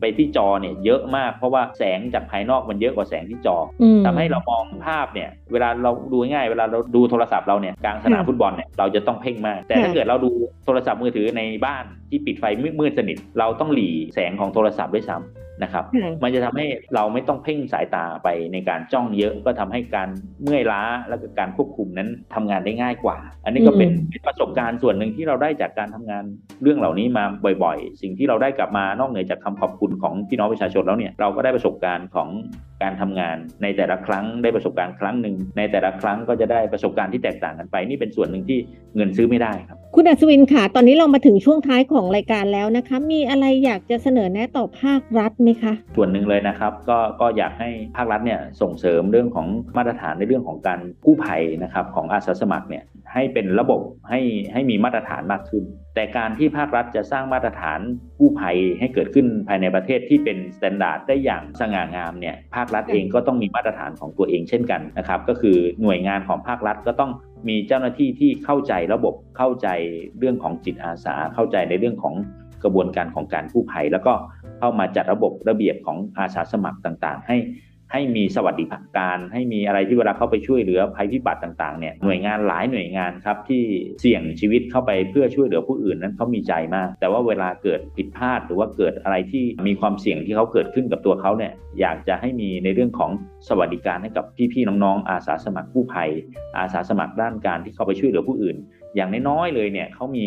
ไปที่จอเนี่ยเยอะมาก เพราะว่าแสงจากภายนอกมันเยอะกว่าแสงที่จออืมทำให้เรามองภาพเนี่ย เวลาเราดูง่ายๆเวลาเราดูโทรศัพท์เราเนี่ยกลางสนามค่ะฟุตบอลเนี่ยเราจะจะต้องเพ่งมาก แต่ถ้าเกิดเราดูโทรศัพท์มือถือในบ้านที่ปิดไฟมืดๆสนิท เราต้องหลีแสงของโทรศัพท์ด้วยซ้ำนะครับค่ะมันจะทำให้เราไม่ต้องเพ่งสายตาไปในการจ้องเยอะ ก็ทำให้การเมื่อยล้าและก็การควบคุมนั้นทำงานได้ง่ายกว่า อันนี้ก็เป็นอืมเป็นประสบการณ์ส่วนหนึ่งที่เราได้จากการทำงานเรื่องเหล่านี้มาบ่อยๆ สิ่งที่เราได้กลับมานอกเหนือจากคำขอบคุณของพี่น้องประชาชนแล้วเนี่ยเราก็ได้ประสบการณ์ของการทำงานในแต่ละครั้งได้ประสบการณ์ครั้งหนึ่งในแต่ละครั้งก็จะได้ประสบการณ์ที่แตกต่างกันไป นี่เป็นส่วนหนึ่งที่เงินซื้อไม่ได้ครับ คุณอัศวินค่ะ ตอนนี้เรามาถึงช่วงท้ายของของรายการแล้วนะคะ มีอะไรอยากจะเสนอแนะต่อภาครัฐไหมคะ ส่วนหนึ่งเลยนะครับ ก็ก็อยากให้ภาครัฐเนี่ยส่งเสริมเรื่องของมาตรฐานในเรื่องของการกู้ภัยนะครับของอาสาสมัครเนี่ยให้เป็นระบบให้ให้มีมาตรฐานมากขึ้น แต่การที่ภาครัฐจะสร้างมาตรฐานกู้ภัยให้เกิดขึ้นภายในประเทศที่เป็น standard ได้อย่างสง่างามเนี่ยภาครัฐเองก็ต้องมีมาตรฐานของตัวเองเช่นกันนะครับ ก็คือหน่วยงานของภาครัฐก็ต้องมีเจ้าหน้าที่ที่เข้าใจระบบเข้าใจเรื่องของจิตอาสา เข้าใจในเรื่องของกระบวนการของการกู้ภัย แล้วก็เข้ามาจัดระบบระเบียบของอาสาสมัครต่าง ๆ ให้ ให้มีสวัสดิการ ให้มีอะไรที่เวลาเข้าไปช่วยเหลือภัยพิบัติต่างๆเนี่ยหน่วยงานหลายหน่วยงานครับที่เสี่ยงชีวิตเข้าไปเพื่อช่วยเหลือผู้อื่นนั้นเขามีใจมาก แต่ว่าเวลาเกิดผิดพลาดหรือว่าเกิดอะไรที่มีความเสี่ยงที่เขาเกิดขึ้นกับตัวเขาเนี่ยอยากจะให้มีในเรื่องของสวัสดิการให้กับพี่ๆน้องๆอาสาสมัครกู้ภัย อาสาสมัครด้านการที่เข้าไปช่วยเหลือผู้อื่น อย่างน้อยๆเลยเนี่ยเขามี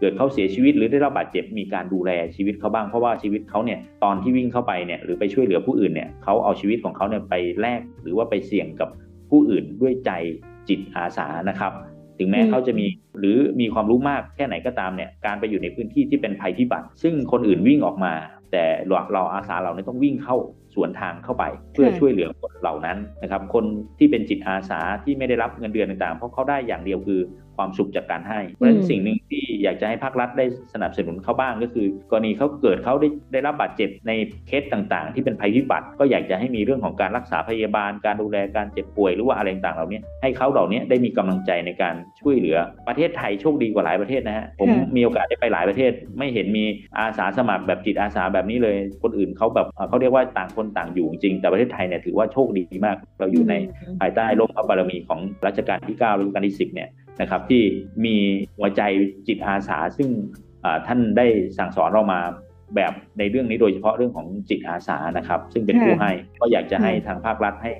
เกิดเขาเสียชีวิตหรือได้รับบาดเจ็บมีการดูแลชีวิตเขาบ้างเพราะว่าชีวิตเขาเนี่ยตอนที่วิ่งเข้าไปเนี่ยหรือไปช่วยเหลือผู้อื่นเนี่ยเขาเอาชีวิตของเขาเนี่ยไปแลกหรือว่าไปเสี่ยงกับผู้อื่นด้วยใจจิตอาสานะครับ ถึงแม้เขาจะมีหรือมีความรู้มากแค่ไหนก็ตามเนี่ยการไปอยู่ในพื้นที่ที่เป็นภัยพิบัติ ซึ่งคนอื่นวิ่งออกมา แต่เราอาสาเราเนี่ยต้องวิ่งเข้าสวนทางเข้าไป เพื่อช่วยเหลือคนเหล่านั้นนะครับ คนที่เป็นจิตอาสาที่ไม่ได้รับเงินเดือนต่างๆ เพราะเขาได้อย่างเดียวคือ ความสุขจากการให้เพราะฉะนั้นสิ่งหนึ่งที่อยากจะให้ภาครัฐได้สนับสนุนเขาบ้างก็คือ กรณีเขาเกิดเขาได้ได้รับบาดเจ็บในเคสต่างๆ ที่เป็นภัยพิบัติ ก็อยากจะให้มีเรื่องของการรักษาพยาบาล การดูแลการเจ็บป่วยหรือว่าอะไรต่างๆเหล่านี้ให้เขาเหล่านี้ได้มีกำลังใจในการช่วยเหลือประเทศไทยโชคดีกว่าหลายประเทศนะฮะผมมีโอกาสได้ไปหลายประเทศ ไม่เห็นมีอาสาสมัครแบบจิตอาสาแบบนี้เลย คนอื่นเขาแบบเขาเรียกว่าต่างคนต่างอยู่จริงแต่ประเทศไทยเนี่ยถือว่าโชคดีมาก เราอยู่ในภายใต้ร่มพระบารมีของรัชกาลที่9รัชกาลที่10เนี่ย นะครับที่มีหัวใจจิตอาสาซึ่งท่านได้สั่งสอนเรามา แบบในเรื่องนี้โดยเฉพาะเรื่องของจิตอาสานะครับ ซึ่งเป็นผู้ให้ก็อยากจะให้ทางภาครัฐให้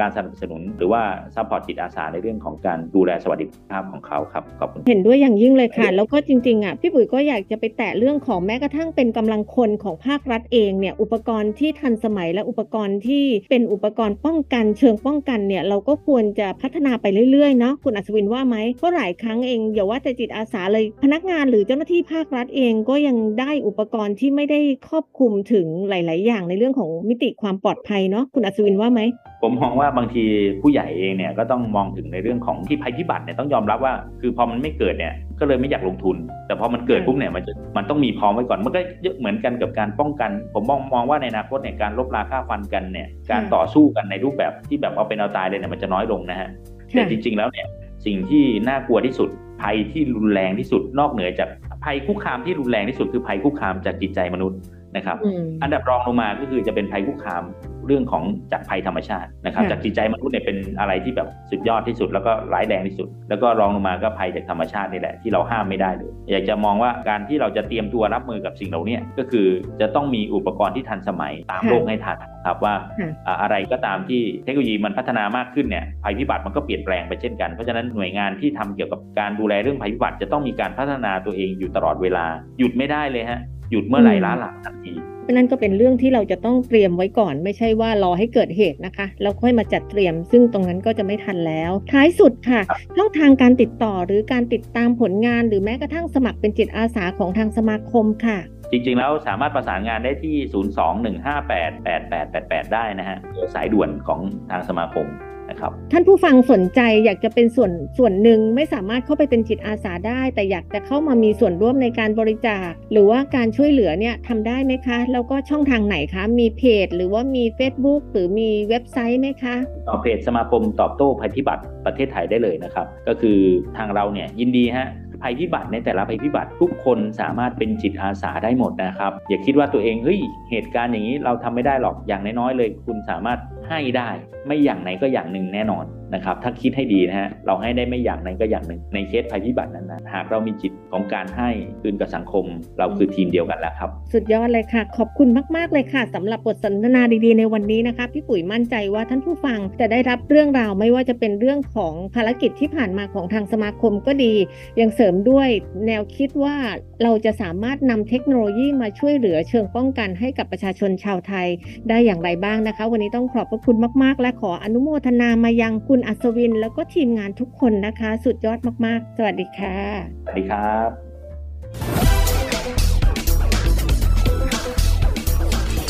การสนับสนุน หรือว่า support จิตอาสาในเรื่องของการดูแลสวัสดิภาพของเขาครับขอบคุณเห็นด้วยอย่างยิ่งเลยค่ะ แล้วก็จริงๆอะพี่ปุ๋ยก็อยากจะไปแตะเรื่องของแม้กระทั่งเป็นกำลังคนของภาครัฐเองเนี่ยอุปกรณ์ที่ทันสมัยและอุปกรณ์ที่เป็นอุปกรณ์ป้องกันเชิงป้องกันเนี่ยเราก็ควรจะพัฒนาไปเรื่อยๆเนาะคุณอัศวินว่าไหมเพราะหลายครั้งเองอย่าว่าแต่จิตอาสาเลยพนักงานหรือเจ้าหน้าที่ภาครัฐเองก็ยังได้อุปกรณ์ที่ไม่ได้ครอบคลุมถึงหลาย ๆ อย่างในเรื่องของมิติความปลอดภัยเนาะคุณอัศวินว่าไหม ผมมองว่าบางทีผู้ใหญ่เองเนี่ยก็ต้องมองถึงในเรื่องของที่ภัยพิบัติเนี่ยต้องยอมรับว่า คือพอมันไม่เกิดเนี่ยก็เลยไม่อยากลงทุน แต่พอมันเกิดปุ๊บเนี่ยมันจะมันต้องมีพร้อมไว้ก่อนมันก็เหมือนกันกับการป้องกัน ผมมองมองว่าในอนาคตเนี่ยการลบราค่าฟันกันเนี่ยการต่อสู้กันในรูปแบบที่แบบเอาเป็นเอาตายเลยเนี่ยมันจะน้อยลงนะฮะแต่จริง ๆ แล้วเนี่ยสิ่งที่น่ากลัวที่สุดภัยที่รุนแรงที่สุดนอกเหนือจาก ภัยคุกคามที่รุนแรงที่สุดคือภัยคุกคามจากจิตใจมนุษย์นะครับ อันดับรองลงมาก็คือจะเป็นภัยคุกคาม เรื่องของจากภัยธรรมชาตินะครับ จากจิตใจมนุษย์เนี่ยเป็นอะไรที่แบบสุดยอดที่สุด แล้วก็ร้ายแรงที่สุด แล้วก็รองลงมาก็ภัยจากธรรมชาตินี่แหละที่เราห้ามไม่ได้เลยอยากจะมองว่าการที่เราจะเตรียมตัวรับมือกับสิ่งเหล่านี้ก็คือจะต้องมีอุปกรณ์ที่ทันสมัยตามโลกให้ทันครับว่าอะไรก็ตามที่เทคโนโลยีมันพัฒนามากขึ้นเนี่ยภัยพิบัติมันก็เปลี่ยนแปลงไปเช่นกันเพราะฉะนั้นหน่วยงานที่ทำเกี่ยวกับการดูแลเรื่องภัยพิบัติจะต้องมีการพัฒนาตัวเองอยู่ตลอดเวลาหยุดไม่ได้เลยฮะ หยุดเมื่อไหร่ล้าหลังทันทีนั่นก็เป็นเรื่องที่เราจะต้องเตรียมไว้ก่อน ไม่ใช่ว่ารอให้เกิดเหตุนะคะแล้วค่อยมาจัดเตรียม ซึ่งตรงนั้นก็จะไม่ทันแล้ว ท้ายสุดค่ะช่องทางการติดต่อหรือการติดตามผลงาน หรือแม้กระทั่งสมัครเป็นจิตอาสาของทางสมาคมค่ะ จริงๆ แล้วสามารถประสานงานได้ที่ 021588888 ได้นะฮะสายด่วนของทางสมาคม นะครับท่านผู้ฟังสนใจอยากจะเป็นส่วนส่วนหนึ่งไม่สามารถเข้าไปเป็นจิตอาสาได้ แต่อยากจะเข้ามามีส่วนร่วมในการบริจาค หรือว่าการช่วยเหลือเนี่ยทำได้ไหมคะ แล้วก็ช่องทางไหนคะ มีเพจ หรือว่ามี Facebook หรือมีเว็บไซต์ไหมคะต่อเพจสมาคมตอบโต้ภัยพิบัติประเทศไทยได้เลยนะครับ ก็คือทางเราเนี่ยยินดีฮะ ภัยพิบัติในแต่ละภัยพิบัติทุกคนสามารถเป็นจิตอาสาได้หมดนะครับ อย่าคิดว่าตัวเองเฮ้ยเหตุการณ์อย่างนี้เราทำไม่ได้หรอกอย่างน้อยๆเลย คุณสามารถให้ได้ ไม่อย่างไหนก็อย่างหนึ่งแน่นอน นะครับถ้าคิดให้ดีนะฮะเราให้ได้ไม่อย่างไหนก็อย่างหนึ่ง ในเคสภัยพิบัตินั้นนะหากเรามีจิตของการให้คืนกับสังคม เราคือทีมเดียวกันแล้วครับ สุดยอดเลยค่ะ ขอบคุณมากๆเลยค่ะสำหรับบทสนทนาดีๆในวันนี้นะคะพี่ปุ๋ยมั่นใจว่าท่านผู้ฟังจะได้รับเรื่องราวไม่ว่าจะเป็นเรื่องของภารกิจที่ผ่านมาของทางสมาคมก็ดี ยังเสริมด้วยแนวคิดว่าเราจะสามารถนำเทคโนโลยีมาช่วยเหลือเชิงป้องกันให้กับประชาชนชาวไทย ได้อย่างไรบ้างนะคะ วันนี้ต้องขอบพระคุณมาก ๆ และขออนุโมทนามายังคุณอัศวินแล้วก็ทีมงานทุกคนนะคะ สุดยอดมากๆ สวัสดีค่ะ สวัสดีครับ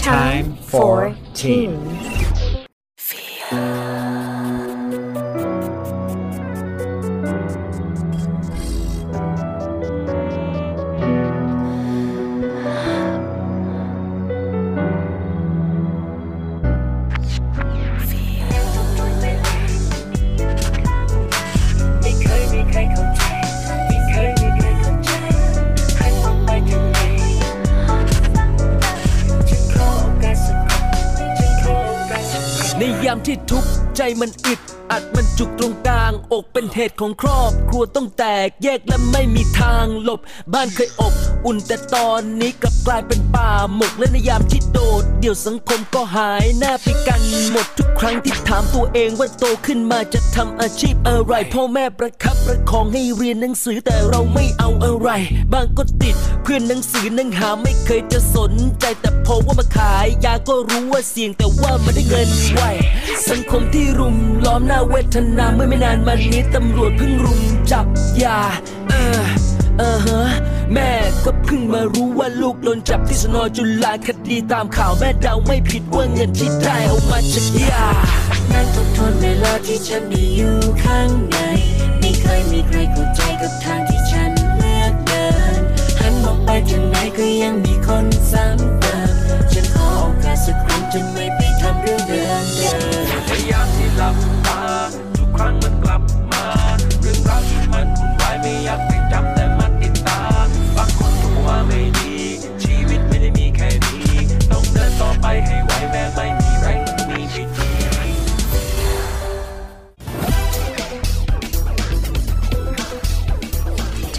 Time for Teens ที่ทุกข์ใจมันอึดอัดมันจุกตรงกลาง อกเป็นเหตุของครอบ ครัวต้องแตกแยกและไม่มีทางหลบ บ้านเคยอบอุ่นแต่ตอนนี้กลับกลายเป็นป่าหมกและในยามที่โดด เดี๋ยวสังคมก็หายหน้าพิกันหมดทุกครั้งที่ถามตัวเองว่าโตขึ้นมาจะทำอาชีพอะไร พ่อแม่ประคับประคองให้เรียนหนังสือแต่เราไม่เอาอะไร บางก็ติดเพื่อนหนังสือนังหาไม่เคยจะสนใจแต่พอว่ามาขายยาก็รู้ว่าเสี่ยงแต่ว่าไม่ได้เงินไวสังคมที่รุมล้อมหน้าเวทนาเมื่อไม่นานมานี้ตำรวจเพิ่งรุมจับยา เออ เออฮะแม่ก็เพิ่งมารู้ว่าลูกโดนจับที่สนจุฬาคดีตามข่าวแม่เดาไม่ผิดว่าเงินที่ได้เอามาจากยา นั่งทบทนเวลาที่ฉันได้อยู่ข้างใน ไม่เคยมีใครเข้าใจกับทางที่ฉันเลือกเดิน หันมองไปทางไหนก็ยังมีคนซ้ำเติมฉันขอโอกาสสักครั้งจนไม่ไปทำเรื่องเดิมเดิม ครั้งมันกลับมา เรื่องราวที่มันวุ่นวายไม่อยากไปจำแต่มันติดตาบางคนก็ว่าไม่ดี ชีวิตไม่ได้มีแค่นี้ต้องเดินต่อไปให้ไหวแม้ไม่มีแรงมีวิธี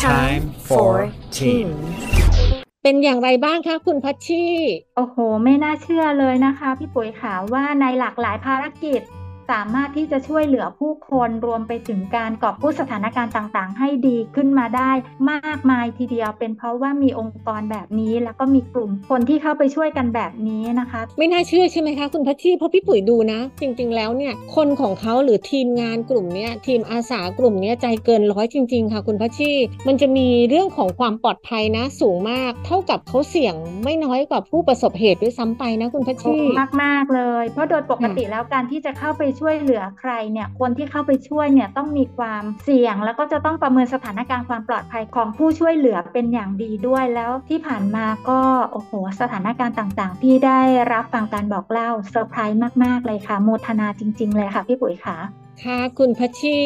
Time for Teen เป็นอย่างไรบ้างคะคุณพัชชีโอ้โห ไม่น่าเชื่อเลยนะคะ พี่ปุ๋ยขาว่าในหลากหลายภารกิจ สามารถที่จะช่วยเหลือผู้คนรวมไปถึงการกอบกู้สถานการณ์ต่างๆ ให้ดีขึ้นมาได้มากมายทีเดียวเป็นเพราะว่ามีองค์กรแบบนี้ แล้วก็มีกลุ่มคนที่เข้าไปช่วยกันแบบนี้นะคะ ไม่น่าเชื่อใช่ไหมคะคุณพัชชีเพราะพี่ปุ๋ยดูนะ จริง ๆ แล้วเนี่ยคนของเขาหรือทีมงานกลุ่มเนี้ยทีมอาสากลุ่มเนี้ยใจเกินร้อยจริง ๆ ค่ะ คุณพัชชีมันจะมีเรื่องของความปลอดภัยนะ สูงมาก เท่ากับเขาเสี่ยงไม่น้อยกว่าผู้ประสบเหตุด้วยซ้ำไปนะคุณพัชชีมากมากๆเลย เพราะโดยปกติแล้วการที่จะเข้าไปช่วยเหลือใครเนี่ยคนที่เข้าไปช่วยเนี่ยต้องมีความเสี่ยง แล้วก็จะต้องประเมินสถานการณ์ความปลอดภัยของผู้ช่วยเหลือเป็นอย่างดีด้วยแล้วที่ผ่านมาก็โอ้โหสถานการณ์ต่างๆ ที่ได้รับฟังการบอกเล่าเซอร์ไพรส์มากๆเลยค่ะโมทนาจริง ๆ เลยค่ะพี่ปุ๋ยค่ะ ค่ะคุณพัชชี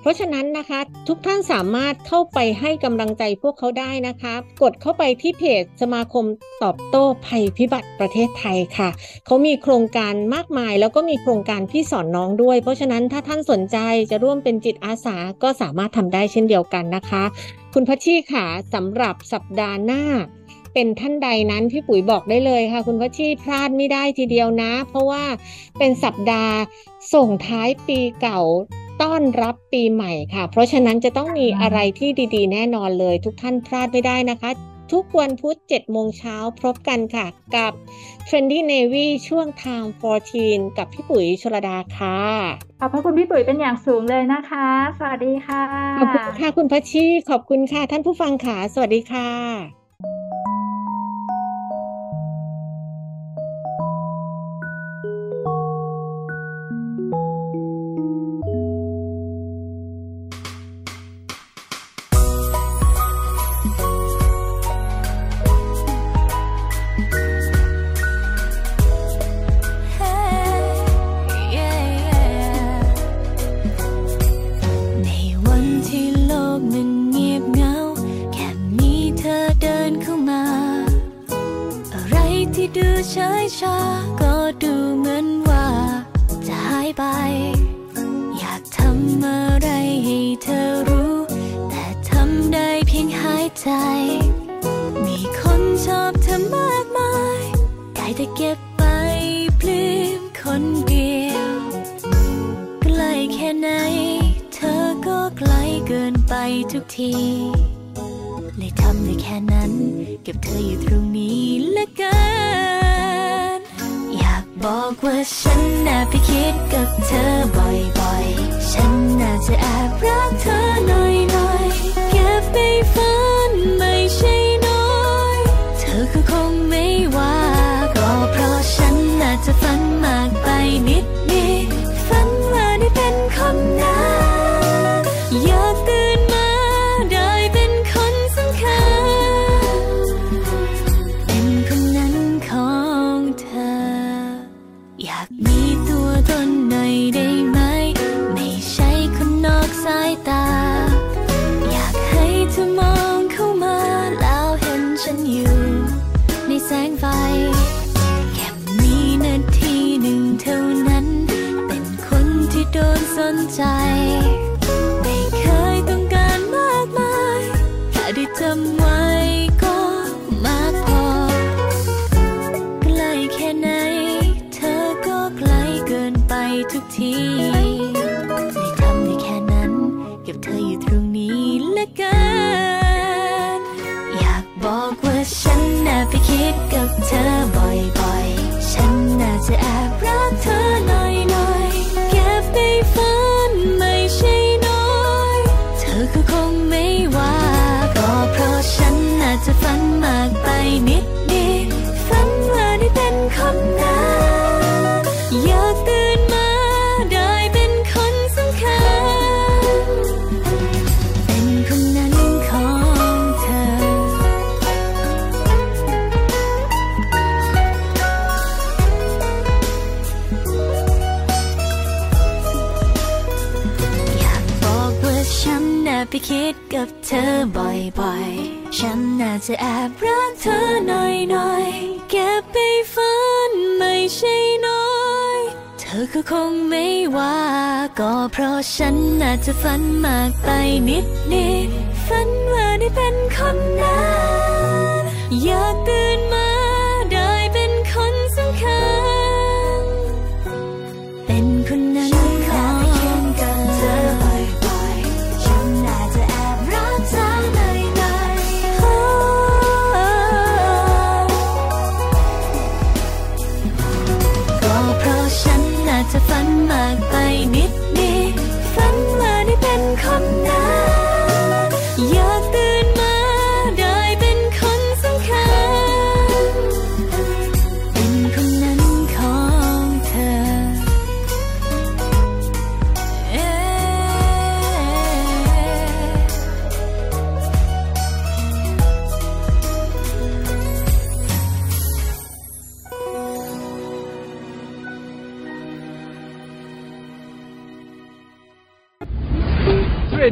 เพราะฉะนั้นนะคะ ทุกท่านสามารถเข้าไปให้กำลังใจพวกเขาได้นะคะ กดเข้าไปที่เพจสมาคมตอบโต้ภัยพิบัติประเทศไทยค่ะ เขามีโครงการมากมาย แล้วก็มีโครงการที่สอนน้องด้วย เพราะฉะนั้นถ้าท่านสนใจจะร่วมเป็นจิตอาสาก็สามารถทำได้เช่นเดียวกันนะคะ คุณพัชชีค่ะสำหรับสัปดาห์หน้า เป็นท่านใดนั้นพี่ปุ๋ยบอกได้เลยค่ะ คุณพัชชีพลาดไม่ได้ทีเดียวนะ เพราะว่าเป็นสัปดาห์ส่งท้ายปีเก่าต้อนรับปีใหม่ค่ะ เพราะฉะนั้นจะต้องมีอะไรที่ดีๆ แน่นอนเลย ทุกท่านพลาดไม่ได้นะคะ ทุกวันพุธ7โมงเช้าพบกันค่ะ กับ Trendy Navy ช่วง Time 14 กับพี่ปุ๋ยชลดาค่ะ ขอบพระคุณพี่ปุ๋ยเป็นอย่างสูงเลยนะคะ สวัสดีค่ะ ขอบคุณค่ะคุณพัชชีขอบคุณค่ะท่านผู้ฟังค่ะ สวัสดีค่ะ Thank you. ทุกทีได้ทำได้แค่นั้น กับเธออยู่ตรงนี้ละกัน อยากบอกว่าฉันน่ะไปคิดกับเธอ บ่อยๆ ฉันน่าจะแอบรักเธอหน่อยๆเก็บไปฝันไม่ใช่น้อย เธอก็คงไม่ว่า ก็เพราะฉันน่าจะฝันมากไปนิดนิดฝันว่าได้เป็นคนนั้นอยากตื่นมา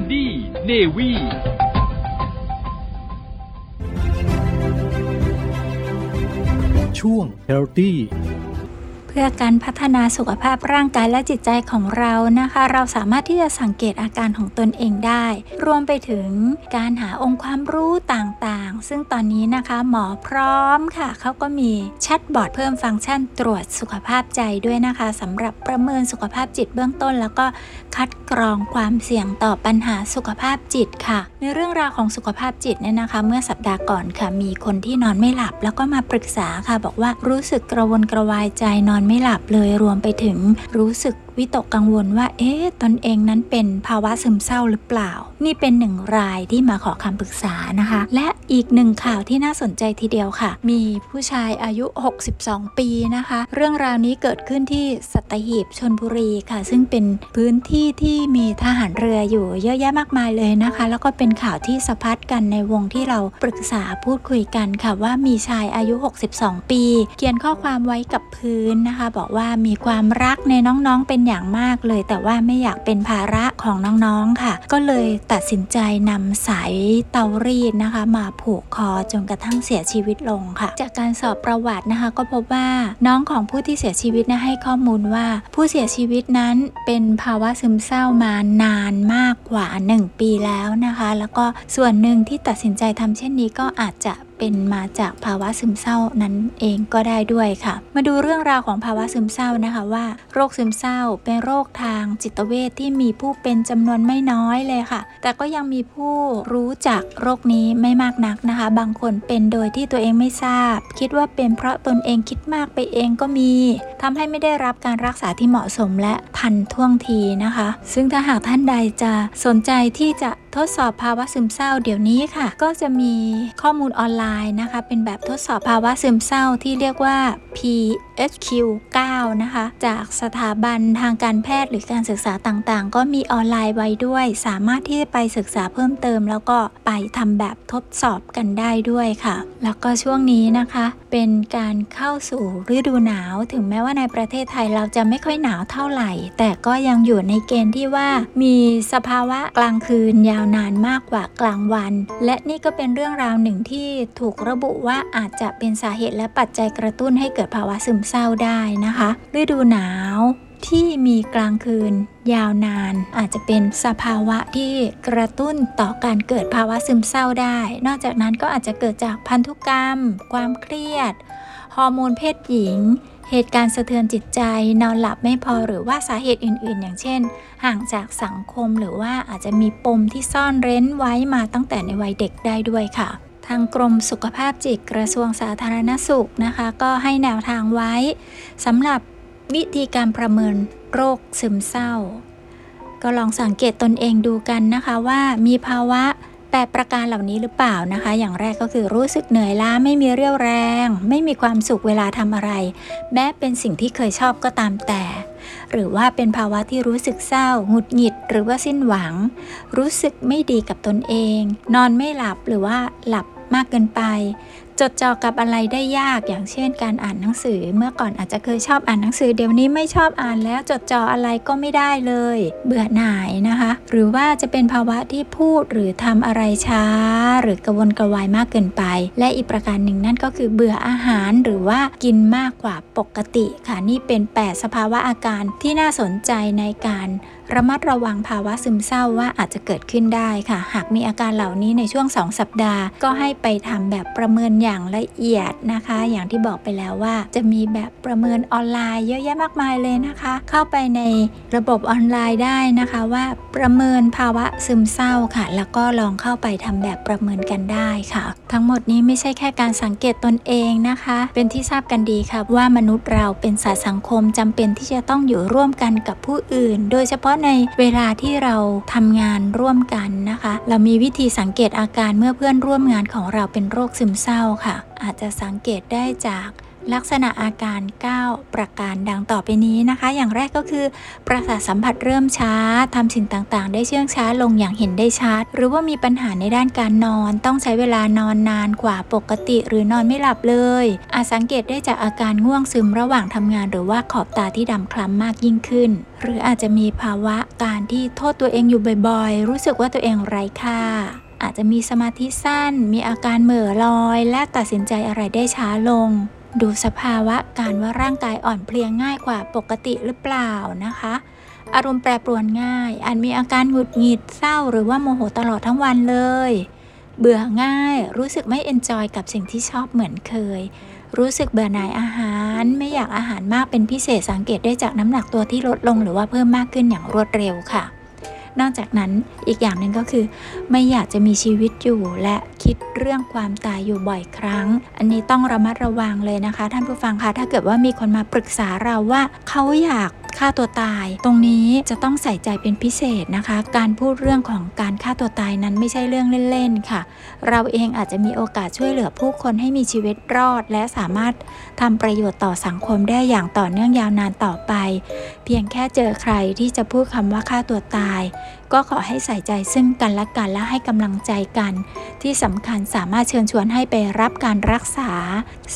Trendy Navyช่วง Healthy เพื่อการพัฒนาสุขภาพร่างกายและจิตใจของเรานะคะ เราสามารถที่จะสังเกตอาการของตนเองได้ รวมไปถึงการหาองค์ความรู้ต่างๆ ซึ่งตอนนี้นะคะหมอพร้อมค่ะ เขาก็มีแชทบอทเพิ่มฟังก์ชันตรวจสุขภาพใจด้วยนะคะสำหรับประเมินสุขภาพจิตเบื้องต้น แล้วก็คัดกรองความเสี่ยงต่อปัญหาสุขภาพจิตค่ะ ในเรื่องราวของสุขภาพจิตเนี่ยนะคะ เมื่อสัปดาห์ก่อนค่ะมีคนที่นอนไม่หลับ แล้วก็มาปรึกษาค่ะ บอกว่ารู้สึกกระวนกระวายใจนอนไม่หลับเลยรวมไปถึงรู้สึก วิตกกังวลว่า เอ๊ะตนเองนั้นเป็นภาวะซึมเศร้าหรือเปล่า นี่เป็นหนึ่งรายที่มาขอคำปรึกษานะคะ และอีกหนึ่งข่าวที่น่าสนใจทีเดียวค่ะ มีผู้ชายอายุ 62 ปีนะคะ เรื่องราวนี้เกิดขึ้นที่สัตหีบชนบุรีค่ะ ซึ่งเป็นพื้นที่ที่มีทหารเรืออยู่เยอะแยะมากมายเลยนะคะ แล้วก็เป็นข่าวที่สะพัดกันในวงที่เราปรึกษาพูดคุยกันค่ะว่ามีชายอายุ 62 ปี เขียนข้อความไว้กับพื้นนะคะ บอกว่ามีความรักในน้องๆเป็นอย่างมากเลย แต่ว่าไม่อยากเป็นภาระของน้องๆค่ะ ก็เลยตัดสินใจนำสายเตารีดนะคะ มาผูกคอจนกระทั่งเสียชีวิตลงค่ะ จากการสอบประวัตินะคะ ก็พบว่าน้องของผู้ที่เสียชีวิตนะให้ข้อมูลว่า ผู้เสียชีวิตนั้นเป็นภาวะซึมเศร้ามานานมากกว่า 1 ปีแล้วนะคะ แล้วก็ส่วนหนึ่งที่ตัดสินใจทำเช่นนี้ก็อาจจะ เป็นมาจากภาวะซึมเศร้านั้นเองก็ได้ด้วยค่ะ มาดูเรื่องราวของภาวะซึมเศร้านะคะว่า โรคซึมเศร้าเป็นโรคทางจิตเวชที่มีผู้เป็นจำนวนไม่น้อยเลยค่ะ แต่ก็ยังมีผู้รู้จักโรคนี้ไม่มากนักนะคะ บางคนเป็นโดยที่ตัวเองไม่ทราบ คิดว่าเป็นเพราะตนเองคิดมากไปเองก็มีทำให้ไม่ได้รับการรักษาที่เหมาะสมและทันท่วงทีนะคะ ซึ่งถ้าหากท่านใดจะสนใจที่จะทดสอบภาวะซึมเศร้าเดี๋ยวนี้ค่ะ ก็จะมีข้อมูลออนไลน์นะคะ เป็นแบบทดสอบภาวะซึมเศร้าที่เรียกว่า P HQ9 นะคะ จากสถาบันทางการแพทย์หรือการศึกษาต่างๆ ก็มีออนไลน์ไว้ด้วย สามารถที่จะไปศึกษาเพิ่มเติม แล้วก็ไปทำแบบทดสอบกันได้ด้วยค่ะ แล้วก็ช่วงนี้นะคะ เป็นการเข้าสู่ฤดูหนาว ถึงแม้ว่าในประเทศไทยเราจะไม่ค่อยหนาวเท่าไหร่ แต่ก็ยังอยู่ในเกณฑ์ที่ว่ามีสภาวะกลางคืนยาวนานมากกว่ากลางวัน และนี่ก็เป็นเรื่องราวหนึ่งที่ถูกระบุว่าอาจจะเป็นสาเหตุและปัจจัยกระตุ้นให้เกิดภาวะซึมเศร้าได้นะคะ ฤดูหนาวที่มีกลางคืนยาวนาน อาจจะเป็นสภาวะที่กระตุ้นต่อการเกิดภาวะซึมเศร้าได้ นอกจากนั้นก็อาจจะเกิดจากพันธุกรรม ความเครียด ฮอร์โมนเพศหญิง เหตุการณ์สะเทือนจิตใจ นอนหลับไม่พอหรือว่าสาเหตุอื่น ๆ อย่างเช่น ห่างจากสังคมหรือว่าอาจจะมีปมที่ซ่อนเร้นไว้มาตั้งแต่ในวัยเด็กได้ด้วยค่ะ ทางกรมสุขภาพจิตกระทรวงสาธารณสุขนะคะ ก็ให้แนวทางไว้สำหรับวิธีการประเมินโรคซึมเศร้า ก็ลองสังเกตตนเองดูกันนะคะว่ามีภาวะแปดประการเหล่านี้หรือเปล่านะคะ อย่างแรกก็คือรู้สึกเหนื่อยล้าไม่มีเรี่ยวแรง ไม่มีความสุขเวลาทำอะไร แม้เป็นสิ่งที่เคยชอบก็ตามแต่ หรือว่าเป็นภาวะที่รู้สึกเศร้าหงุดหงิด หรือว่าสิ้นหวัง รู้สึกไม่ดีกับตนเอง นอนไม่หลับหรือว่าหลับ มากเกินไป จดจ่อกับอะไรได้ยากอย่างเช่น การอ่านหนังสือ เมื่อก่อนอาจจะเคยชอบอ่านหนังสือ เดี๋ยวนี้ไม่ชอบอ่านแล้วจดจ่ออะไรก็ไม่ได้เลย เบื่อหน่ายนะคะ หรือว่าจะเป็นภาวะที่พูดหรือทำอะไรช้า หรือกระวนกระวายมากเกินไป และอีกประการหนึ่งนั่นก็คือเบื่ออาหารหรือว่ากินมากกว่าปกติค่ะนี่เป็น 8 สภาวะอาการที่น่าสนใจในการ ระมัดระวังภาวะซึมเศร้าว่าอาจจะเกิดขึ้นได้ค่ะ หากมีอาการเหล่านี้ในช่วง 2 สัปดาห์ ก็ให้ไปทำแบบประเมินอย่างละเอียดนะคะ อย่างที่บอกไปแล้วว่า จะมีแบบประเมินออนไลน์เยอะแยะมากมายเลยนะคะ เข้าไปในระบบออนไลน์ได้นะคะว่าประเมินภาวะซึมเศร้าค่ะ แล้วก็ลองเข้าไปทำแบบประเมินกันได้ค่ะ ทั้งหมดนี้ไม่ใช่แค่การสังเกตตนเองนะคะ เป็นที่ทราบกันดีค่ะว่ามนุษย์เราเป็นสัตว์สังคมจำเป็นที่จะต้องอยู่ร่วมกันกับผู้อื่น โดยเฉพาะในเวลาที่เราทำงานร่วมกันนะคะ เรามีวิธีสังเกตอาการเมื่อเพื่อนร่วมงานของเราเป็นโรคซึมเศร้าค่ะ อาจจะสังเกตได้จาก ลักษณะอาการ 9 ประการดังต่อไปนี้นะคะ อย่างแรกก็คือ ประสาทสัมผัสเริ่มช้าทำสิ่งต่างๆ ได้เชื่องช้าลงอย่างเห็นได้ชัด หรือว่ามีปัญหาในด้านการนอน ต้องใช้เวลานอนนานกว่าปกติ หรือนอนไม่หลับเลย อาจสังเกตได้จากอาการง่วงซึมระหว่างทำงาน หรือว่าขอบตาที่ดำคล้ำมากยิ่งขึ้น หรืออาจจะมีภาวะการที่โทษตัวเองอยู่บ่อยๆ รู้สึกว่าตัวเองไร้ค่าอาจจะมีสมาธิสั้น มีอาการเหม่อลอย และตัดสินใจอะไรได้ช้าลง ดูสภาวะการว่าร่างกายอ่อนเพลียง่ายกว่าปกติหรือเปล่านะคะ อารมณ์แปรปรวนง่ายอาจมีอาการหงุดหงิดเศร้า หรือว่าโมโหตลอดทั้งวันเลย เบื่อง่ายรู้สึกไม่ enjoy กับสิ่งที่ชอบเหมือนเคย รู้สึกเบื่อหน่ายอาหาร ไม่อยากอาหารมากเป็นพิเศษสังเกตได้จากน้ำหนักตัวที่ลดลงหรือว่าเพิ่มมากขึ้นอย่างรวดเร็วค่ะ นอกจากนั้นอีกอย่างหนึ่งก็คือ ไม่อยากจะมีชีวิตอยู่และคิดเรื่องความตายอยู่บ่อยครั้ง อันนี้ต้องระมัดระวังเลยนะคะ ท่านผู้ฟังคะถ้าเกิดว่ามีคนมาปรึกษาเราว่าเขาอยากฆ่าตัวตาย ตรงนี้จะต้องใส่ใจเป็นพิเศษนะคะ การพูดเรื่องของการฆ่าตัวตายนั้นไม่ใช่เรื่องเล่นๆค่ะ เราเองอาจจะมีโอกาสช่วยเหลือผู้คนให้มีชีวิตรอด และสามารถทำประโยชน์ต่อสังคมได้อย่างต่อเนื่องยาวนานต่อไป เพียงแค่เจอใครที่จะพูดคำว่าฆ่าตัวตาย ก็ขอให้ใส่ใจซึ่งกันและกันและให้กำลังใจกัน ที่สำคัญสามารถเชิญชวนให้ไปรับการรักษา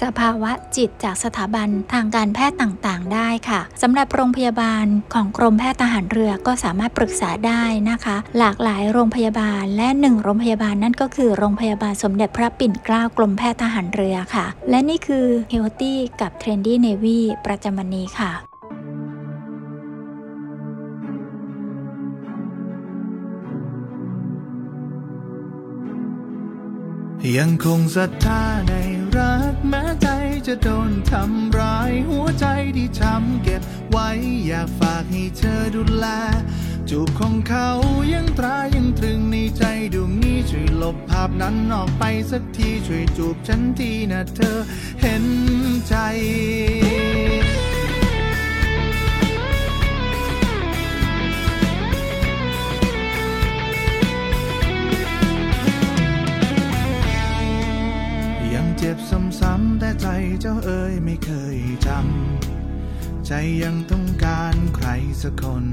สภาวะจิตจากสถาบันทางการแพทย์ต่างๆ ได้ค่ะสำหรับโรงพยาบาลของกรมแพทย์ทหารเรือก็สามารถปรึกษาได้นะคะ หลากหลายโรงพยาบาลและหนึ่งโรงพยาบาลนั่นก็คือโรงพยาบาลสมเด็จพระปิ่นเกล้ากรมแพทย์ทหารเรือค่ะ และนี่คือ Healthy กับ Trendy Navy ประจำวันนี้ค่ะ ยังคงศรัทธาในรักแม้ใจจะโดนทำร้ายหัวใจที่ช้ำเก็บไว้อยากฝากให้เธอดูแล จูบของเขายังตรายังตรึงในใจดวงนี้ช่วยลบภาพนั้นออกไปสักทีช่วยจูบฉันทีนะเธอเห็นใจ จ็บซ้ำๆแต่ใจเจ้าเอ๋ยไม่เคยจำ ใจยังต้องการใครสักคน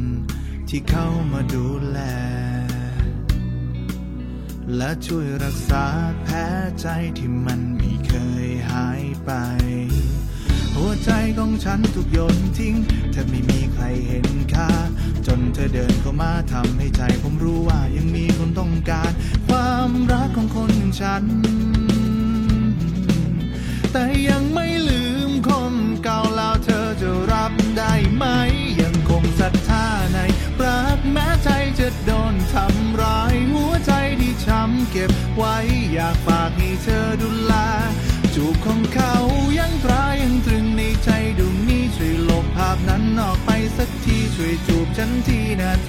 ที่เข้ามาดูแล และช่วยรักษาแผลใจที่มันไม่เคยหายไป หัวใจของฉันถูกโยนทิ้งแทบไม่มีใครเห็นค่า จนเธอเดินเข้ามาทำให้ใจผมรู้ว่ายังมีคนต้องการ ความรักของคนอย่างฉัน แต่ยังไม่ลืมคนเก่าแล้วเธอจะรับได้ไหม ยังคงศรัทธาในรักแม้ใจจะโดนทำร้าย หัวใจที่ช้ำเก็บไว้ อยากฝากให้เธอดูแลจูบของเขายังตรายังตรึงในใจดวงนี้าพนั้นออกไปสักทีช่วยจูบฉันทีนะเ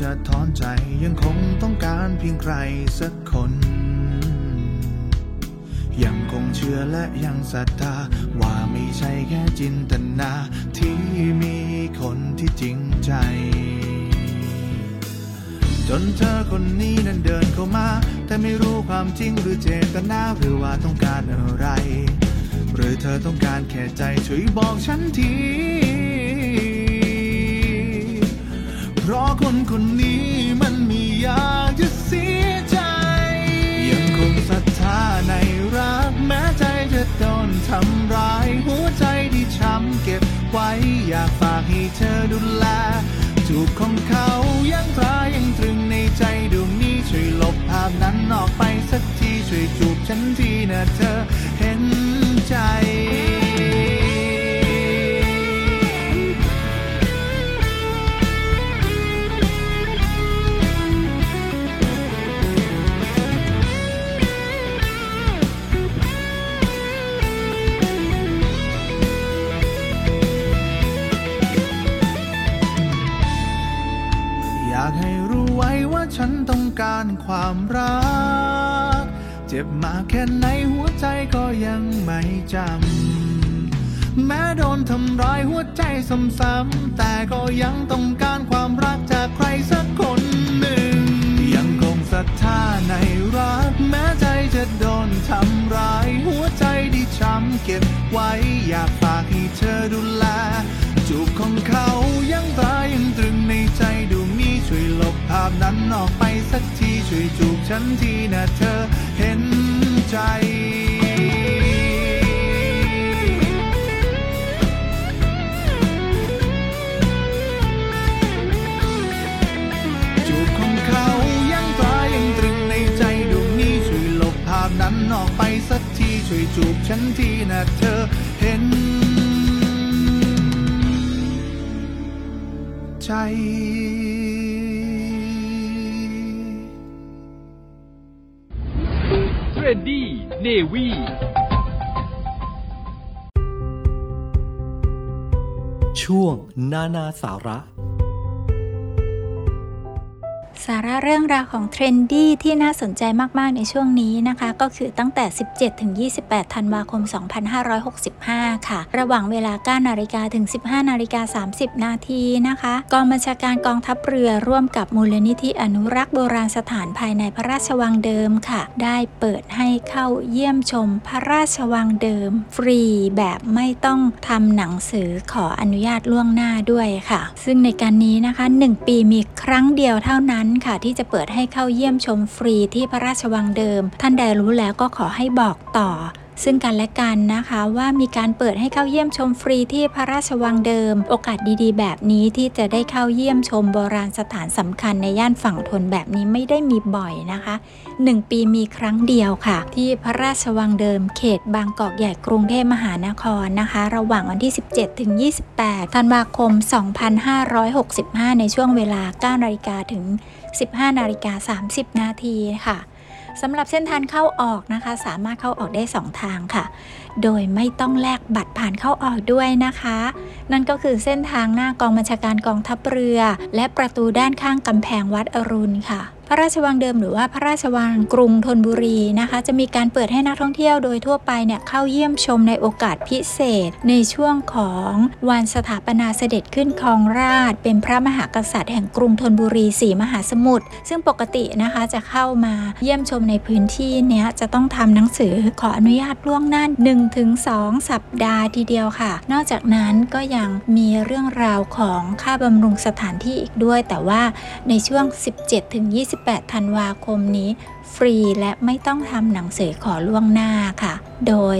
จะถอนใจยังคงต้องการเพียงใครสักคน ยังคงเชื่อและยังศรัทธา ว่าไม่ใช่แค่จินตนา ที่มีคนที่จริงใจ จนเธอคนนี้นั้นเดินเข้ามา แต่ไม่รู้ความจริงหรือเจตนาหรือว่าต้องการอะไร หรือเธอต้องการแค่ใจช่วยบอกฉันที เพราะคนคนนี้มันมีอยากจะเสียใจ ยังคงศรัทธาในรักแม้ใจจะโดนทำร้าย หัวใจที่ช้ำเก็บไว้ อยากฝากให้เธอดูแล จูบของเขายังตรายังตรึงในใจดวงนี้ช่วยลบภาพนั้นออกไปสักทีช่วยจูบฉันทีนะเธอเห็นใจ การความรัก เจ็บมาแค่ไหนหัวใจก็ยังไม่จำ แม้โดนทำร้ายหัวใจซ้ำๆแต่ก็ยังต้องการความรักจากใครสักคนหนึ่ง ยังคงศรัทธาในรัก แม้ใจจะโดนทำร้าย หัวใจที่ช้ำเก็บไว้ อยากฝากให้เธอดูแล จูบของเขายังตายังตรึงในใจดวงนี้ช่วยลบ ภาพนั้นออกไปสักทีช่วยจูบฉันทีนะเธอเห็นใจจูบของเขายังตายังตรึงในใจดวงนี้ช่วยลบภาพนั้นออกไปสักทีช่วยจูบฉันทีนะเธอเห็นใจ Trendy Navyช่วงนานาสาระ สาระเรื่องราวของ trendy ที่น่าสนใจมาก ๆ ในช่วงนี้นะคะ ก็คือตั้งแต่ 17 ถึง 28 ธันวาคม 2565 ค่ะ ระหว่างเวลา 9 นาฬิกาถึง 15 นาฬิกา 30 นาทีนะคะ กองบัญชาการกองทัพเรือร่วมกับมูลนิธิอนุรักษ์โบราณสถานภายในพระราชวังเดิมค่ะ ได้เปิดให้เข้าเยี่ยมชมพระราชวังเดิม ฟรีแบบไม่ต้องทำหนังสือขออนุญาตล่วงหน้าด้วยค่ะ ซึ่งในการนี้นะคะ 1 ปีมีครั้งเดียวเท่านั้นค่ะที่จะเปิดให้เข้าเยี่ยมชมฟรีที่พระราชวังเดิม ท่านใดรู้แล้วก็ขอให้บอกต่อซึ่งกันและกันนะคะว่ามีการเปิดให้เข้าเยี่ยมชมฟรีที่พระราชวังเดิม โอกาสดีๆ แบบนี้ที่จะได้เข้าเยี่ยมชมโบราณสถานสำคัญในย่านฝั่งทนแบบนี้ไม่ได้มีบ่อยนะคะ 1 ปีมีครั้งเดียวค่ะ ที่พระราชวังเดิม เขตบางกอกใหญ่กรุงเทพมหานครนะคะ ระหว่างวันที่ 17ถึง28ธันวาคม 2565 ในช่วงเวลา9นาฬิกาถึง 15 นาฬิกา 30 นาทีค่ะสำหรับเส้นทางเข้าออกนะคะ สามารถเข้าออกได้ 2 ทางค่ะ โดยไม่ต้องแลกบัตรผ่านเข้าออกด้วยนะคะ นั่นก็คือเส้นทางหน้ากองบัญชาการกองทัพเรือ และประตูด้านข้างกำแพงวัดอรุณค่ะ ระราชวังเดิมหรือว่าพระราชวังกรุงธนบุรีนะคะ จะมีการเปิดให้นักท่องเที่ยวโดยทั่วไปเนี่ยเข้าเยี่ยมชมในโอกาสพิเศษ ในช่วงของวันสถาปนาเสด็จขึ้นครองราช เป็นพระมหากษัตริย์แห่งกรุงธนบุรีสีมหาสมุทรซึ่งปกตินะคะจะเข้ามาเยี่ยมชมในพื้นที่เนี้ยจะต้องทำหนังสือขออนุญาตล่วงหน้า1-2 สัปดาห์ทีเดียวค่ะ นอกจากนั้นก็ยังมีเรื่องราวของค่าบำรุงสถานที่อีกด้วย แต่ว่าในช่วง8 ธันวาคมนี้ ฟรีและไม่ต้องทำหนังสือขอล่วงหน้าค่ะ โดย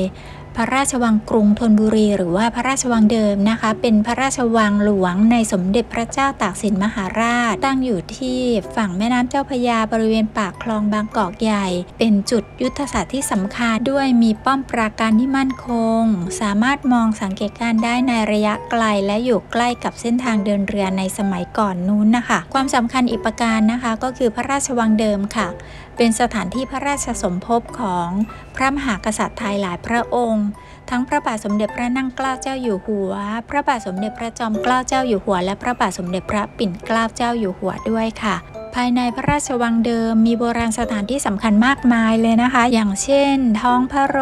พระราชวังกรุงธนบุรี หรือว่าพระราชวังเดิมนะคะ เป็นพระราชวังหลวงในสมเด็จพระเจ้าตากสินมหาราช ตั้งอยู่ที่ฝั่งแม่น้ำเจ้าพยาบริเวณปากคลองบางกอกใหญ่ เป็นจุดยุทธศาสตร์ที่สำคัญด้วยมีป้อมปราการที่มั่นคง สามารถมองสังเกตการได้ในระยะไกล และอยู่ใกล้กับเส้นทางเดินเรือในสมัยก่อนนู้นนะคะ ความสำคัญอีกประการนะคะ ก็คือพระราชวังเดิมค่ะ เป็นสถานที่พระราชสมภพของพระมหากษัตริย์ไทยหลายพระองค์ ทั้งพระบาทสมเด็จพระนั่งเกล้าเจ้าอยู่หัว พระบาทสมเด็จพระจอมเกล้าเจ้าอยู่หัว และพระบาทสมเด็จพระปิ่นเกล้าเจ้าอยู่หัวด้วยค่ะ ภายในพระราชวังเดิม มีโบราณสถานที่สำคัญมากมายเลยนะคะ อย่างเช่น ท้องพระโร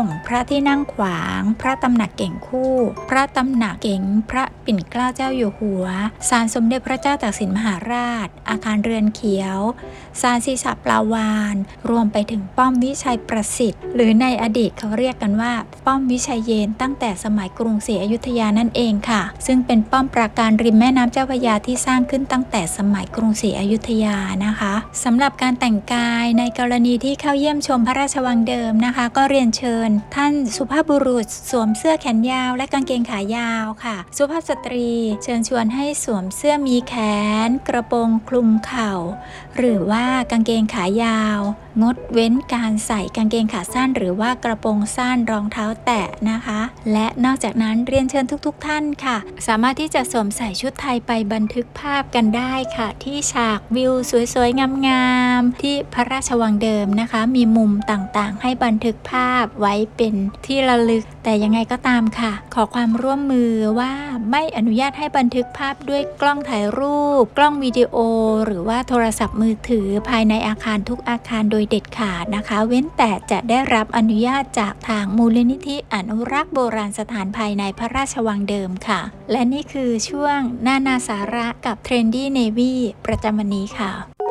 ง พระที่นั่งขวาง พระตำหนักเก่งคู่ พระตำหนักเก่ง พระปิ่นเกล้าเจ้าอยู่หัว ศาลสมเด็จพระเจ้าตากสินมหาราช อาคารเรือนเขียว ศาลศีรษะปลาวาน รวมไปถึงป้อมวิชัยประสิทธิ์ หรือในอดีตเขาเรียกกันว่า ป้อมวิชัยเยนตั้งแต่สมัยกรุงศรีอยุธยานั่นเองค่ะ ซึ่งเป็นป้อมปราการริมแม่น้ำเจ้าพระยาที่สร้างขึ้นตั้งแต่สมัยกรุงศรีอยุธยานะคะสำหรับการแต่งกายในกรณีที่เข้าเยี่ยมชมพระราชวังเดิมนะคะ ก็เรียนเชิญ ท่านสุภาพบุรุษ สวมเสื้อแขนยาว และกางเกงขายาวค่ะ สุภาพสตรี เชิญชวนให้สวมเสื้อมีแขน กระโปรงคลุมเข่า หรือว่ากางเกงขายาว งดเว้นการใส่กางเกงขาสั้น หรือว่ากระโปรงสั้นรองเท้าแตะนะคะ และนอกจากนั้นเรียนเชิญทุกๆทท่านค่ะ สามารถที่จะสวมใส่ชุดไทยไปบันทึกภาพกันได้ค่ะ ที่ฉากวิวสวยๆ งามๆ ที่พระราชวังเดิมนะคะ มีมุมต่างๆ ให้บันทึกภาพไว้เป็นที่ระลึก แต่ยังไงก็ตามค่ะ ขอความร่วมมือว่าไม่อนุญาตให้บันทึกภาพด้วยกล้องถ่ายรูป กล้องวิดีโอ หรือว่าโทรศัพท์มือถือภายในอาคารทุกอาคารโดยเด็ดขาดนะคะ เว้นแต่จะได้รับอนุญาตจากทางมูลนิธิอนุรักษ์โบราณสถานภายในพระราชวังเดิมค่ะ และนี่คือช่วงนานาสาระกับ Trendy Navy ประจำวันนี้ค่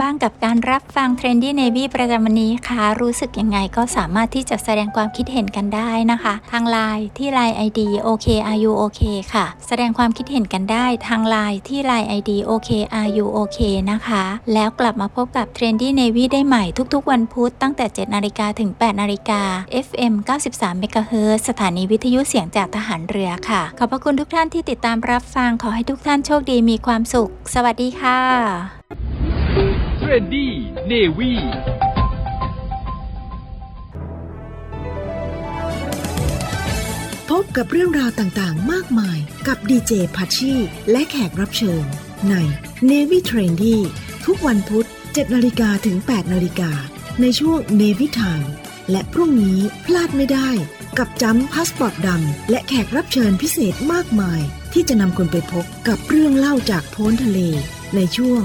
บ้างกับการรับฟัง Trendy Navy ประจำวันนี้คะรู้สึกยังไงก็สามารถที่จะแสดงความคิดเห็นกันได้นะคะ ทางไลน์ที่ Line ID OK are you OK ค่ะ แสดงความคิดเห็นกันได้ทางไลน์ที่ Line ID OK are you OK นะคะ แล้วกลับมาพบกับ Trendy Navy ได้ใหม่ทุกๆ วันพุธตั้งแต่ 7 นาฬิกาถึง 8 นาฬิกา FM 93 MHz สถานีวิทยุเสียงจากทหารเรือค่ะ ขอบพระคุณทุกท่านที่ติดตามรับฟังขอให้ทุกท่านโชคดีมีความสุข สวัสดีค่ะ Trendy Navy พบกับเรื่องราวต่างๆ มากมายกับดีเจพัชชีและแขกรับเชิญ ใน Navy Trendy ทุกวันพุธ7นาฬิกาถึง 8นาฬิกา ในช่วง Navy Time และพรุ่งนี้พลาดไม่ได้ กับจำพาสปอร์ตดำและแขกรับเชิญพิเศษมากมาย ที่จะนำคุณไปพบกับเรื่องเล่าจากโพ้นทะเล ในช่วง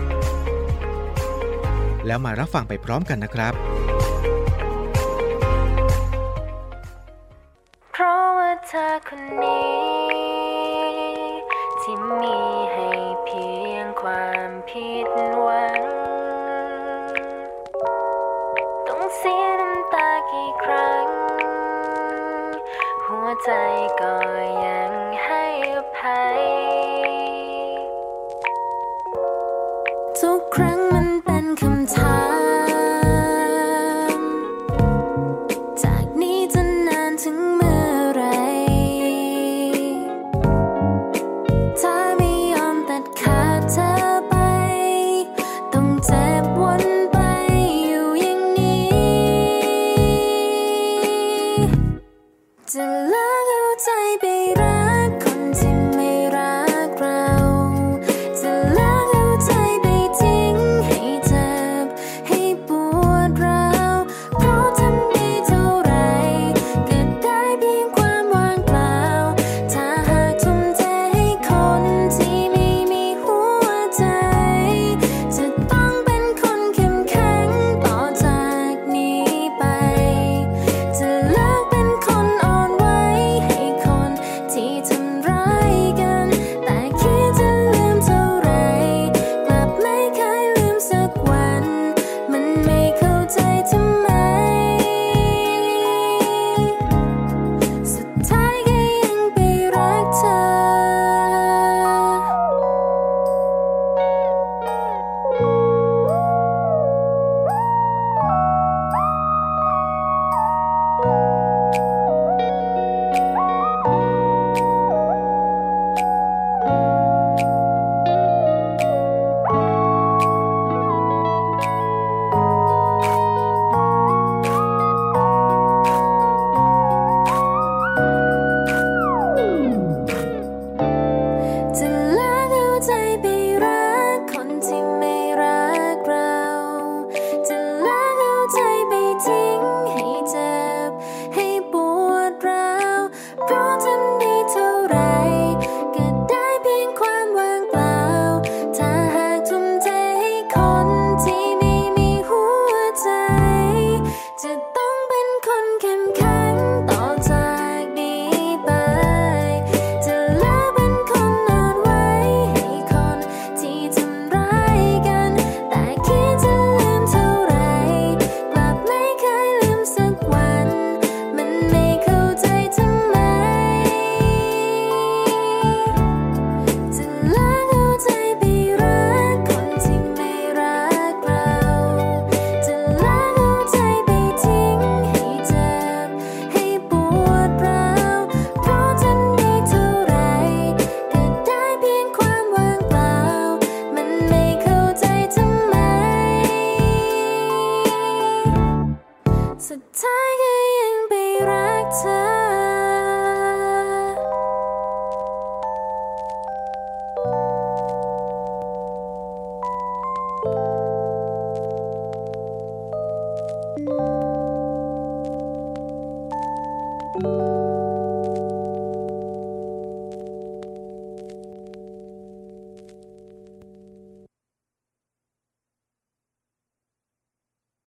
แล้วมารับฟังไปพร้อมกันนะครับ เพราะว่าเธอคนนี้ ที่มีให้เพียงความผิดหวัง ต้องเสียน้ำตากี่ครั้ง หัวใจก็ย